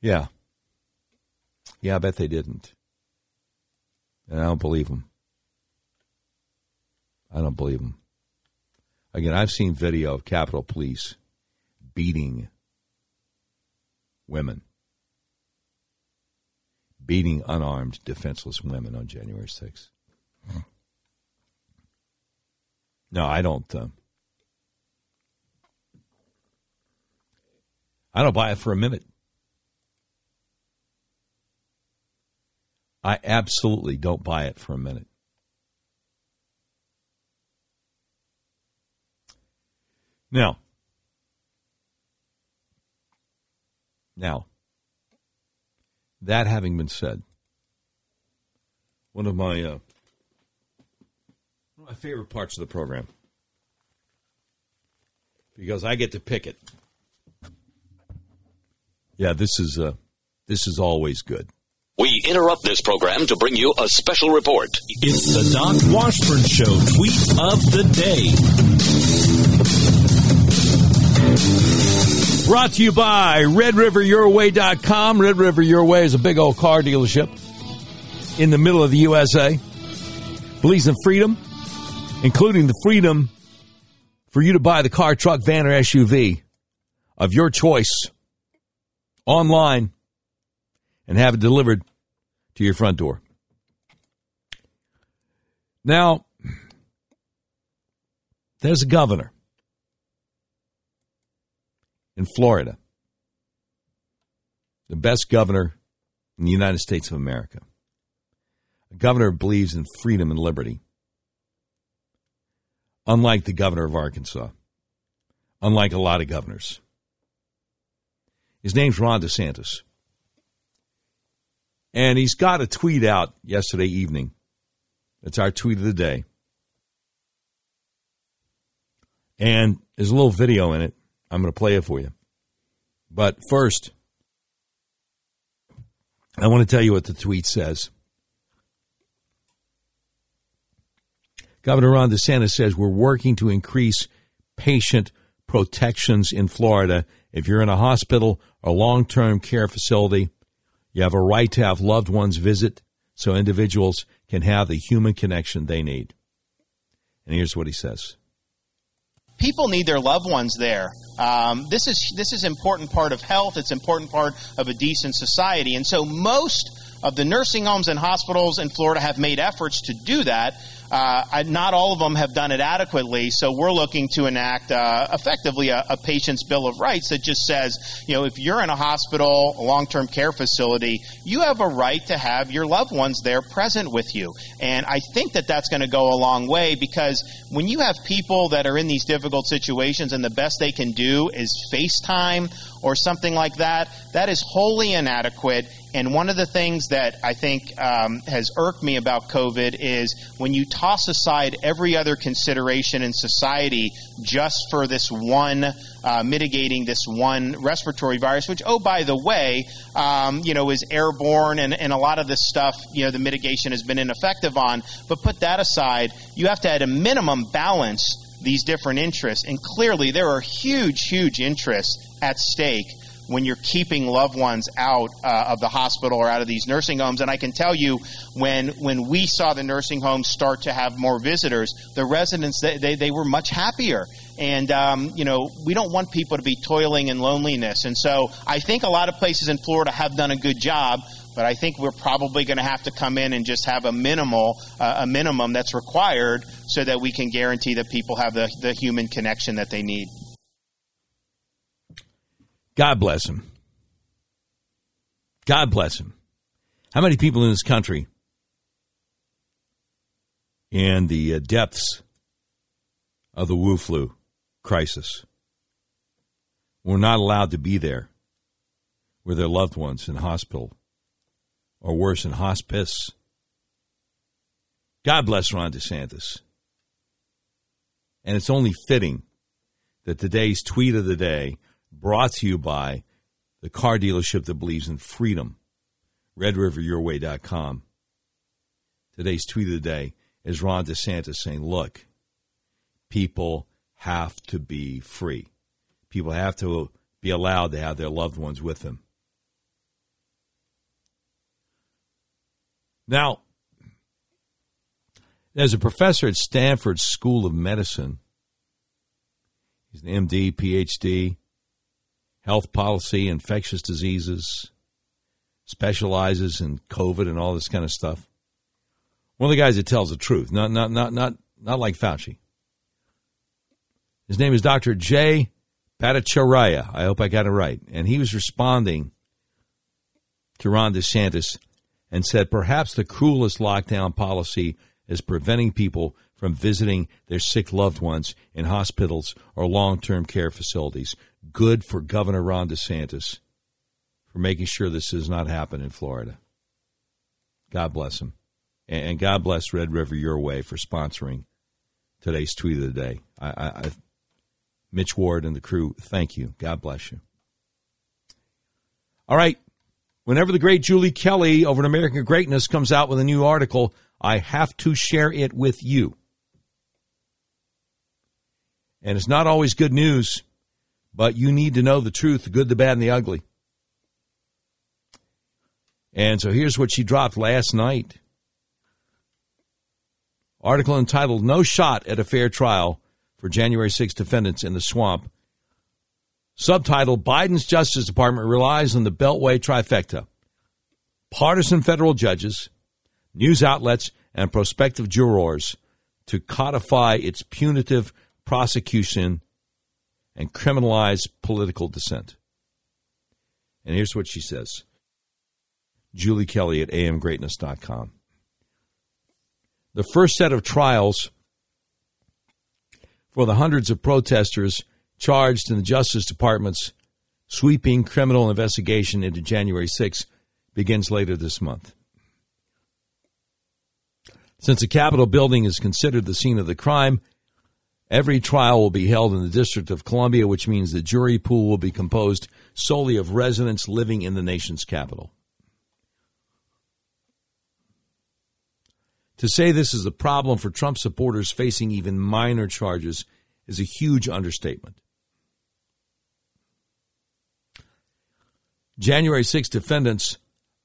Yeah. Yeah, I bet they didn't. And I don't believe them. I don't believe them. Again, I've seen video of Capitol Police beating women, beating unarmed, defenseless women on January 6th. No, I don't. Uh, I don't buy it for a minute. I absolutely don't buy it for a minute. Now, now, that having been said, one of my uh, one of my favorite parts of the program because I get to pick it. Yeah, this is uh, this is always good. We interrupt this program to bring you a special report. It's the Doc Washburn Show tweet of the day. Brought to you by RedRiverYourWay.com. Red River Your Way is a big old car dealership in the middle of the USA. Believes in freedom, including the freedom for you to buy the car, truck, van, or SUV of your choice online and have it delivered to your front door. Now, there's a governor in Florida, the best governor in the United States of America. A governor who believes in freedom and liberty, unlike the governor of Arkansas, unlike a lot of governors. His name's Ron DeSantis. And he's got a tweet out yesterday evening. It's our tweet of the day. And there's a little video in it. I'm going to play it for you. But first, I want to tell you what the tweet says. Governor Ron DeSantis says we're working to increase patient protections in Florida. If you're in a hospital or long term care facility, you have a right to have loved ones visit so individuals can have the human connection they need. And here's what he says. People need their loved ones there. Um, this is this is important part of health. It's important part of a decent society, and so most of the nursing homes and hospitals in Florida have made efforts to do that. Uh, not all of them have done it adequately, so we're looking to enact uh, effectively a, a, patient's bill of rights that just says, you know, if you're in a hospital, a long-term care facility, you have a right to have your loved ones there present with you. And I think that that's going to go a long way because when you have people that are in these difficult situations and the best they can do is FaceTime or something like that, that is wholly inadequate. And one of the things that I think um, has irked me about COVID is when you toss aside every other consideration in society just for this one uh, mitigating this one respiratory virus, which, oh, by the way, um, you know, is airborne and, and a lot of this stuff, you know, the mitigation has been ineffective on. But put that aside, you have to, at a minimum, balance these different interests. And clearly, there are huge, huge interests at stake when you're keeping loved ones out uh, of the hospital or out of these nursing homes. And I can tell you, when when we saw the nursing homes start to have more visitors, the residents they they, they were much happier. And um, you know, we don't want people to be toiling in loneliness. And so, I think a lot of places in Florida have done a good job. But I think we're probably going to have to come in and just have a minimal, uh, a minimum that's required, so that we can guarantee that people have the, the human connection that they need. God bless him. God bless him. How many people in this country, in the uh, depths of the Wu flu crisis, were not allowed to be there with their loved ones in hospital or worse, in hospice? God bless Ron DeSantis. And it's only fitting that today's tweet of the day brought to you by the car dealership that believes in freedom, redriveryourway.com. Today's tweet of the day is Ron DeSantis saying, look, people have to be free. People have to be allowed to have their loved ones with them. Now, there's a professor at Stanford School of Medicine. He's an MD, PhD health policy, infectious diseases, specializes in COVID and all this kind of stuff. One of the guys that tells the truth, not not not not not like Fauci. His name is Dr. Jay Bhattacharya. I hope I got it right. And he was responding to Ron DeSantis and said perhaps the cruelest lockdown policy is preventing people from visiting their sick loved ones in hospitals or long term care facilities. Good for Governor Ron DeSantis for making sure this does not happen in Florida. God bless him. And God bless Red River Your Way for sponsoring today's tweet of the day. I, I, Mitch Ward and the crew, thank you. God bless you. All right. Whenever the great Julie Kelly over at American Greatness comes out with a new article, I have to share it with you. And it's not always good news, but you need to know the truth the good, the bad, and the ugly. And so here's what she dropped last night. Article entitled No Shot at a Fair Trial for January 6 Defendants in the Swamp. Subtitle Biden's Justice Department relies on the Beltway trifecta partisan federal judges, news outlets, and prospective jurors to codify its punitive prosecution and criminalize political dissent. And here's what she says Julie Kelly at amgreatness.com. The first set of trials for the hundreds of protesters charged in the Justice Department's sweeping criminal investigation into January 6 begins later this month. Since the Capitol building is considered the scene of the crime, every trial will be held in the District of Columbia, which means the jury pool will be composed solely of residents living in the nation's capital. To say this is a problem for Trump supporters facing even minor charges is a huge understatement. January 6 defendants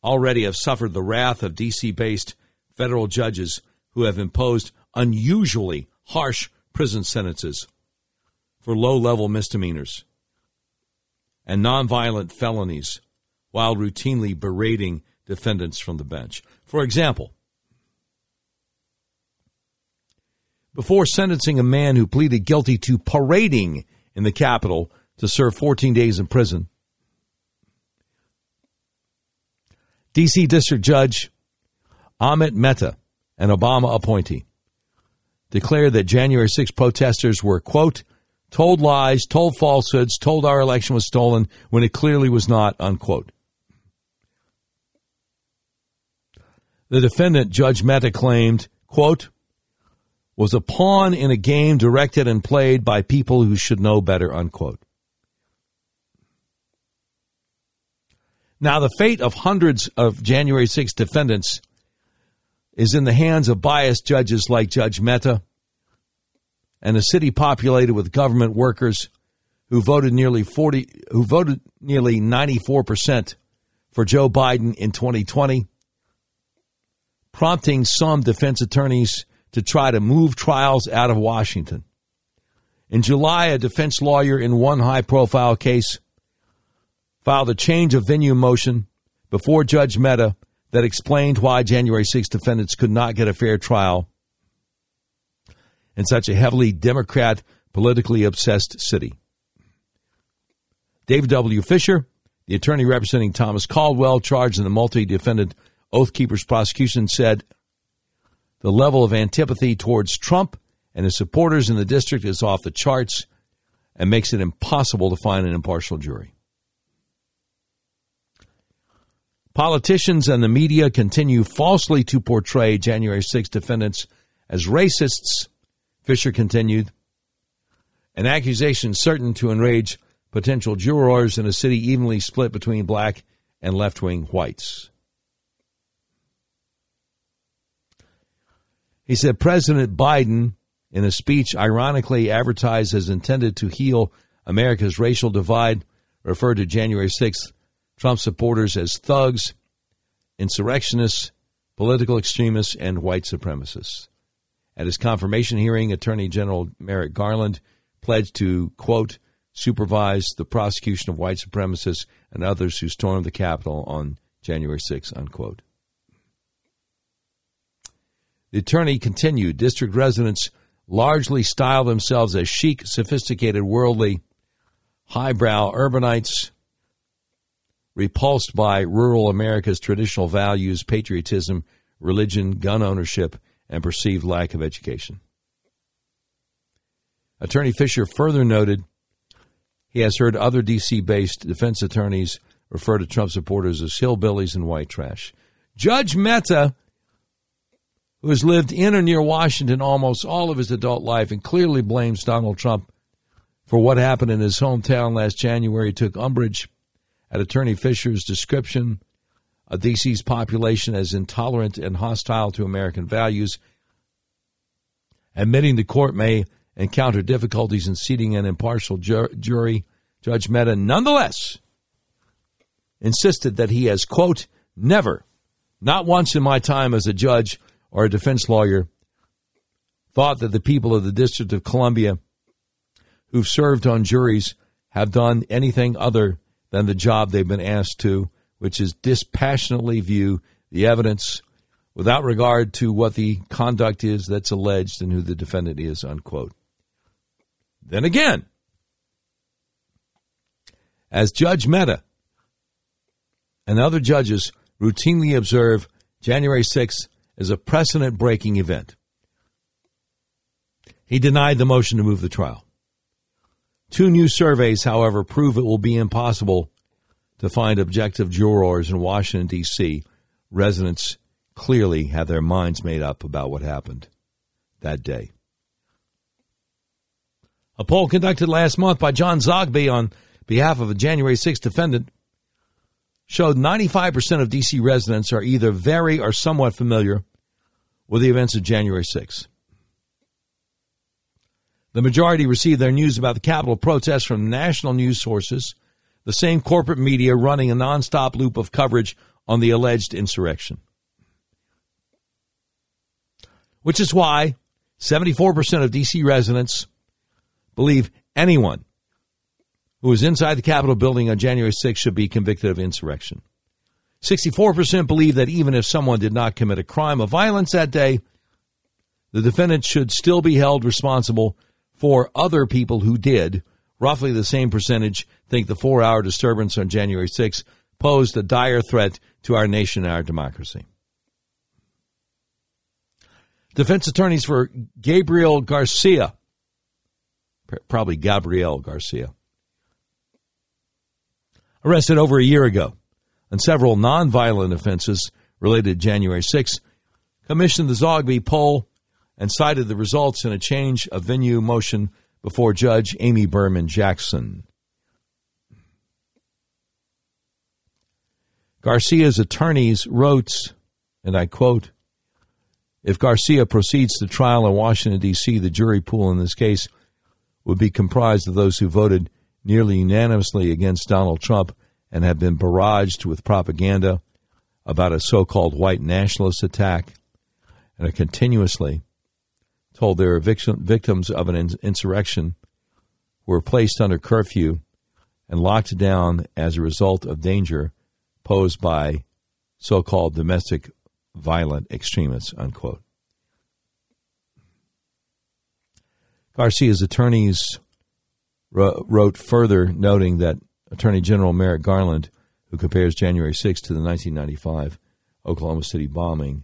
already have suffered the wrath of D.C. based federal judges who have imposed unusually harsh prison sentences for low level misdemeanors and nonviolent felonies while routinely berating defendants from the bench. For example, before sentencing a man who pleaded guilty to parading in the Capitol to serve 14 days in prison. D.C. District Judge Amit Mehta, an Obama appointee, declared that January 6 protesters were, quote, told lies, told falsehoods, told our election was stolen when it clearly was not, unquote. The defendant, Judge Mehta, claimed, quote, was a pawn in a game directed and played by people who should know better, unquote. Now, the fate of hundreds of January 6 defendants is in the hands of biased judges like Judge Mehta and a city populated with government workers who voted nearly 40 who voted nearly 94% for Joe Biden in 2020 prompting some defense attorneys to try to move trials out of Washington. In July, a defense lawyer in one high profile case filed a change of venue motion before Judge Mehta that explained why January 6 defendants could not get a fair trial in such a heavily Democrat, politically obsessed city. David W. Fischer, the attorney representing Thomas Caldwell, charged in the multi defendant Oath Keepers prosecution, said the level of antipathy towards Trump and his supporters in the district is off the charts and makes it impossible to find an impartial jury. Politicians and the media continue falsely to portray January 6 defendants as racists, Fischer continued. An accusation certain to enrage potential jurors in a city evenly split between black and left wing whites. He said President Biden, in a speech ironically advertised as intended to heal America's racial divide, referred to January 6th Trump supporters as thugs, insurrectionists, political extremists, and white supremacists. At his confirmation hearing, Attorney General Merrick Garland pledged to, quote, supervise the prosecution of white supremacists and others who stormed the Capitol on January 6, unquote. The attorney continued district residents largely style themselves as chic, sophisticated, worldly, highbrow urbanites, repulsed by rural America's traditional values, patriotism, religion, gun ownership, and perceived lack of education. Attorney Fischer further noted he has heard other D.C. based defense attorneys refer to Trump supporters as hillbillies and white trash. Judge Mehta who has lived in or near Washington almost all of his adult life and clearly blames Donald Trump for what happened in his hometown last January, took umbrage at Attorney Fischer's description of D.C.'s population as intolerant and hostile to American values, admitting the court may encounter difficulties in seating an impartial jury. Judge Mehta nonetheless insisted that he has, quote, never, not once in my time as a judge, or a defense lawyer thought that the people of the District of Columbia who've served on juries have done anything other than the job they've been asked to, which is dispassionately view the evidence without regard to what the conduct is that's alleged and who the defendant is, unquote. Then again, as Judge Mehta and other judges routinely observe, January 6th is a precedent breaking event. He denied the motion to move the trial. Two new surveys, however, prove it will be impossible to find objective jurors in Washington, D.C. Residents clearly have their minds made up about what happened that day. A poll conducted last month by John Zogby on behalf of a January 6 defendant showed 95% of D.C. residents are either very or somewhat familiar with the events of January 6. The majority received their news about the Capitol protests from national news sources, the same corporate media running a nonstop loop of coverage on the alleged insurrection. Which is why 74% of D.C. residents believe anyone who was inside the Capitol building on January 6 should be convicted of insurrection. 64% believe that even if someone did not commit a crime of violence that day, the defendant should still be held responsible for other people who did. Roughly the same percentage think the four hour disturbance on January 6 posed a dire threat to our nation and our democracy. Defense attorneys for Gabriel Garcia, probably Gabriel Garcia, arrested over a year ago on several nonviolent offenses related to January 6, commissioned the Zogby poll and cited the results in a change of venue motion before Judge Amy Berman Jackson. Garcia's attorneys wrote, and I quote, if Garcia proceeds to trial in Washington, D.C., the jury pool in this case would be comprised of those who voted nearly unanimously against Donald Trump and have been barraged with propaganda about a so called white nationalist attack and are continuously told they are victims of an insurrection were placed under curfew and locked down as a result of danger posed by so called domestic violent extremists. Unquote. Garcia's attorneys wrote further, noting that Attorney General Merrick Garland, who compares January 6 to the 1995 Oklahoma City bombing,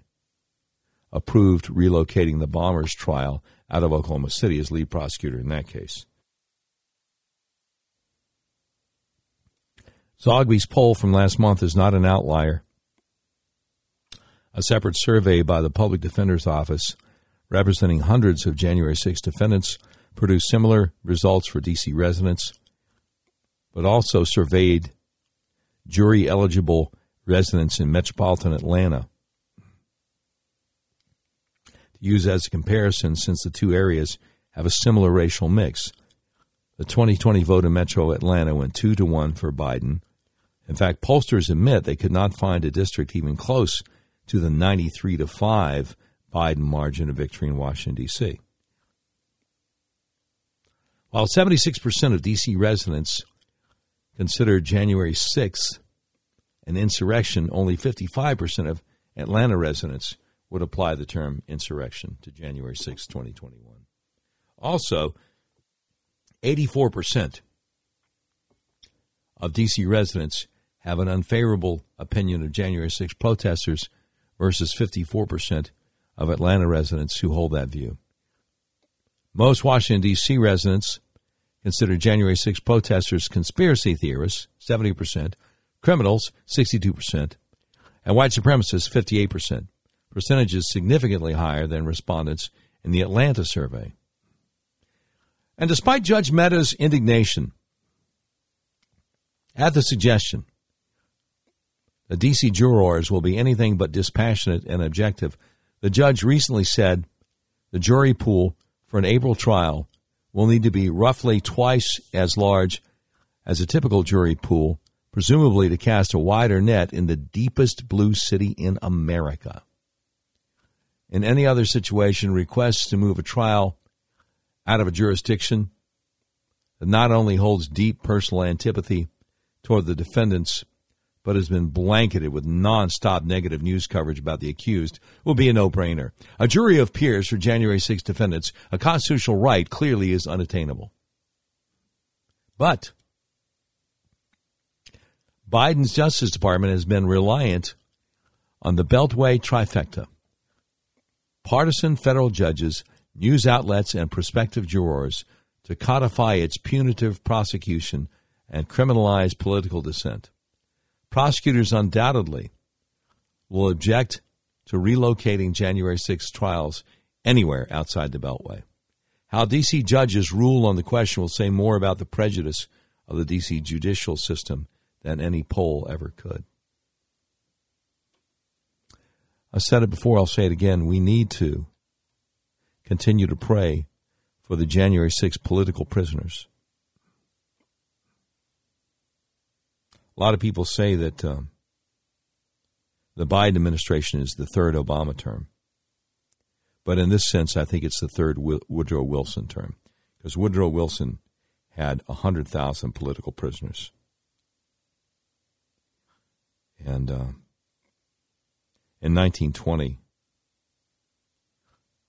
approved relocating the bombers' trial out of Oklahoma City as lead prosecutor in that case. Zogby's poll from last month is not an outlier. A separate survey by the Public Defender's Office, representing hundreds of January 6 defendants, produced similar results for D.C. residents but also surveyed jury eligible residents in metropolitan Atlanta. To use as a comparison, since the two areas have a similar racial mix, the 2020 vote in Metro Atlanta went two to one for Biden. In fact, pollsters admit they could not find a district even close to the 93 to 5 Biden margin of victory in Washington, D.C. While 76% of D.C. residents considered January 6th an insurrection, only 55% of Atlanta residents would apply the term insurrection to January 6, 2021. Also, 84% of D.C. residents have an unfavorable opinion of January 6 protesters versus 54% of Atlanta residents who hold that view. Most Washington, D.C. residents consider January 6 protesters conspiracy theorists, 70%, criminals, 62%, and white supremacists, 58%, percentages significantly higher than respondents in the Atlanta survey. And despite Judge Mehta's indignation at the suggestion that D.C. jurors will be anything but dispassionate and objective, the judge recently said the jury pool for an April trial will need to be roughly twice as large as a typical jury pool, presumably to cast a wider net in the deepest blue city in America. In any other situation, requests to move a trial out of a jurisdiction that not only holds deep personal antipathy toward the defendants, but has been blanketed with nonstop negative news coverage about the accused, will be a no brainer. A jury of peers for January 6 defendants, a constitutional right, clearly is unattainable. But Biden's Justice Department has been reliant on the Beltway trifecta partisan federal judges, news outlets, and prospective jurors to codify its punitive prosecution and criminalize political dissent. Prosecutors undoubtedly will object to relocating January 6 trials anywhere outside the Beltway. How D.C. judges rule on the question will say more about the prejudice of the D.C. judicial system than any poll ever could. I said it before, I'll say it again. We need to continue to pray for the January 6 political prisoners. A lot of people say that um, the Biden administration is the third Obama term. But in this sense, I think it's the third Woodrow Wilson term because Woodrow Wilson had 100,000 political prisoners. And uh, in 1920,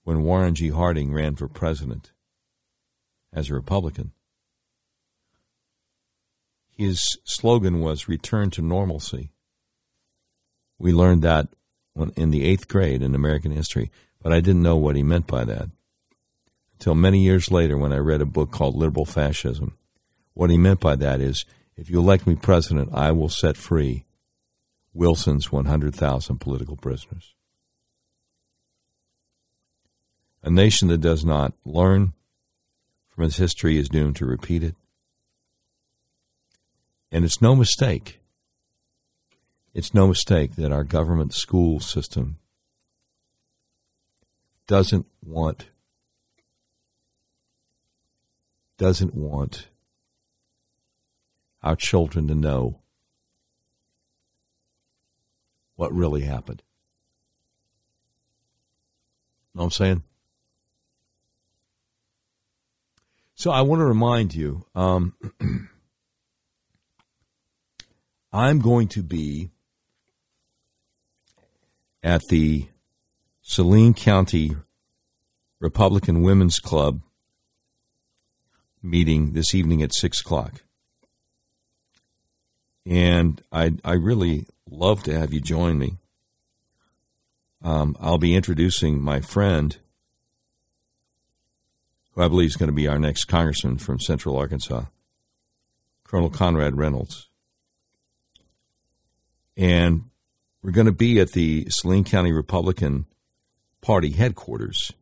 when Warren G. Harding ran for president as a Republican, his slogan was return to normalcy. We learned that in the eighth grade in American history, but I didn't know what he meant by that until many years later when I read a book called Liberal Fascism. What he meant by that is if you elect me president, I will set free Wilson's 100,000 political prisoners. A nation that does not learn from its history is doomed to repeat it. And it's no mistake. It's no mistake that our government school system doesn't want doesn't want our children to know what really happened. Know what I'm saying? So I want to remind you um, [clears throat] I'm going to be at the Saline County Republican Women's Club meeting this evening at 6 o'clock. And I, I really love to have you join me. Um, I'll be introducing my friend, who I believe is going to be our next congressman from Central Arkansas, Colonel Conrad Reynolds. And we're going to be at the Saline County Republican Party headquarters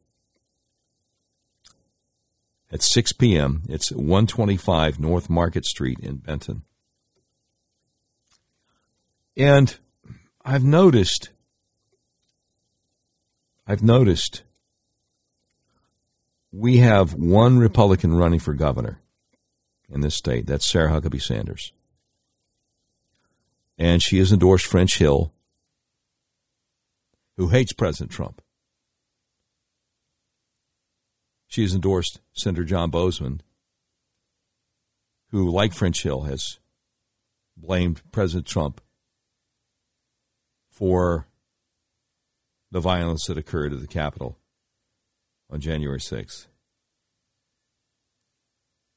at 6 p.m. It's 125 North Market Street in Benton. And I've noticed, I've noticed we have one Republican running for governor in this state. That's Sarah Huckabee Sanders and she has endorsed French Hill, who hates President Trump. She has endorsed Senator John Boozman, who, like French Hill, has blamed President Trump for the violence that occurred at the Capitol on January 6th.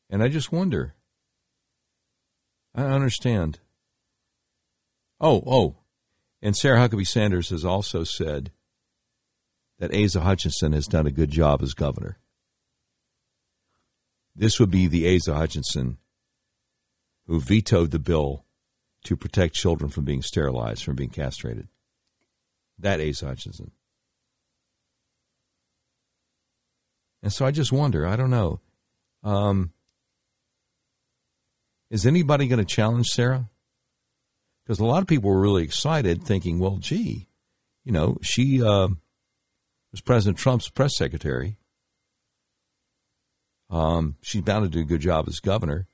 And I just wonder. I understand. Oh, oh. And Sarah Huckabee Sanders has also said that Asa Hutchinson has done a good job as governor. This would be the Asa Hutchinson who vetoed the bill to protect children from being sterilized, from being castrated. That Asa Hutchinson. And so I just wonder, I don't know. Um, is anybody going to challenge Sarah? Because a lot of people were really excited, thinking, well, gee, you know, she uh, was President Trump's press secretary. Um, she's bound to do a good job as governor.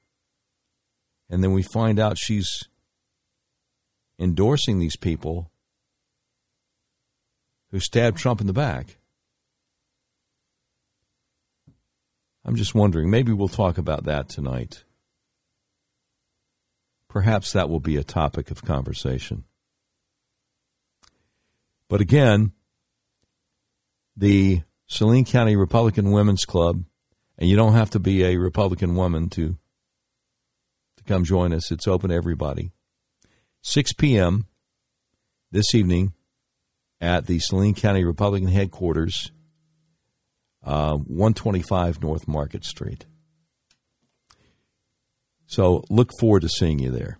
And then we find out she's endorsing these people who stabbed Trump in the back. I'm just wondering, maybe we'll talk about that tonight. Perhaps that will be a topic of conversation. But again, the Saline County Republican Women's Club, and you don't have to be a Republican woman to to come join us. It's open to everybody. 6 p.m. this evening at the Saline County Republican headquarters, uh, 125 North Market Street. So look forward to seeing you there.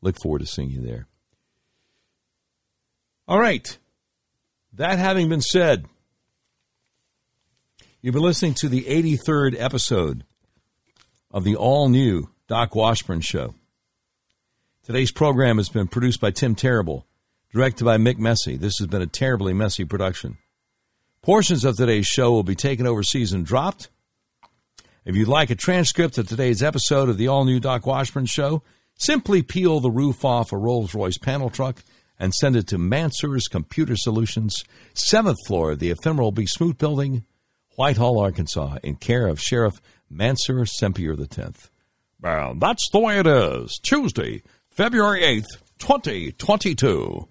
Look forward to seeing you there. All right. That having been said, you've been listening to the 83rd episode of the all new Doc Washburn Show. Today's program has been produced by Tim Terrible, directed by Mick Messy. This has been a terribly messy production. Portions of today's show will be taken overseas and dropped. If you'd like a transcript of today's episode of the all new Doc Washburn Show, simply peel the roof off a Rolls Royce panel truck and send it to Mansur's Computer Solutions, 7th floor of the ephemeral B. Smoot Building, Whitehall, Arkansas, in care of Sheriff Mansur Sempier X. Well, that's the way it is. Tuesday, February 8th, 2022.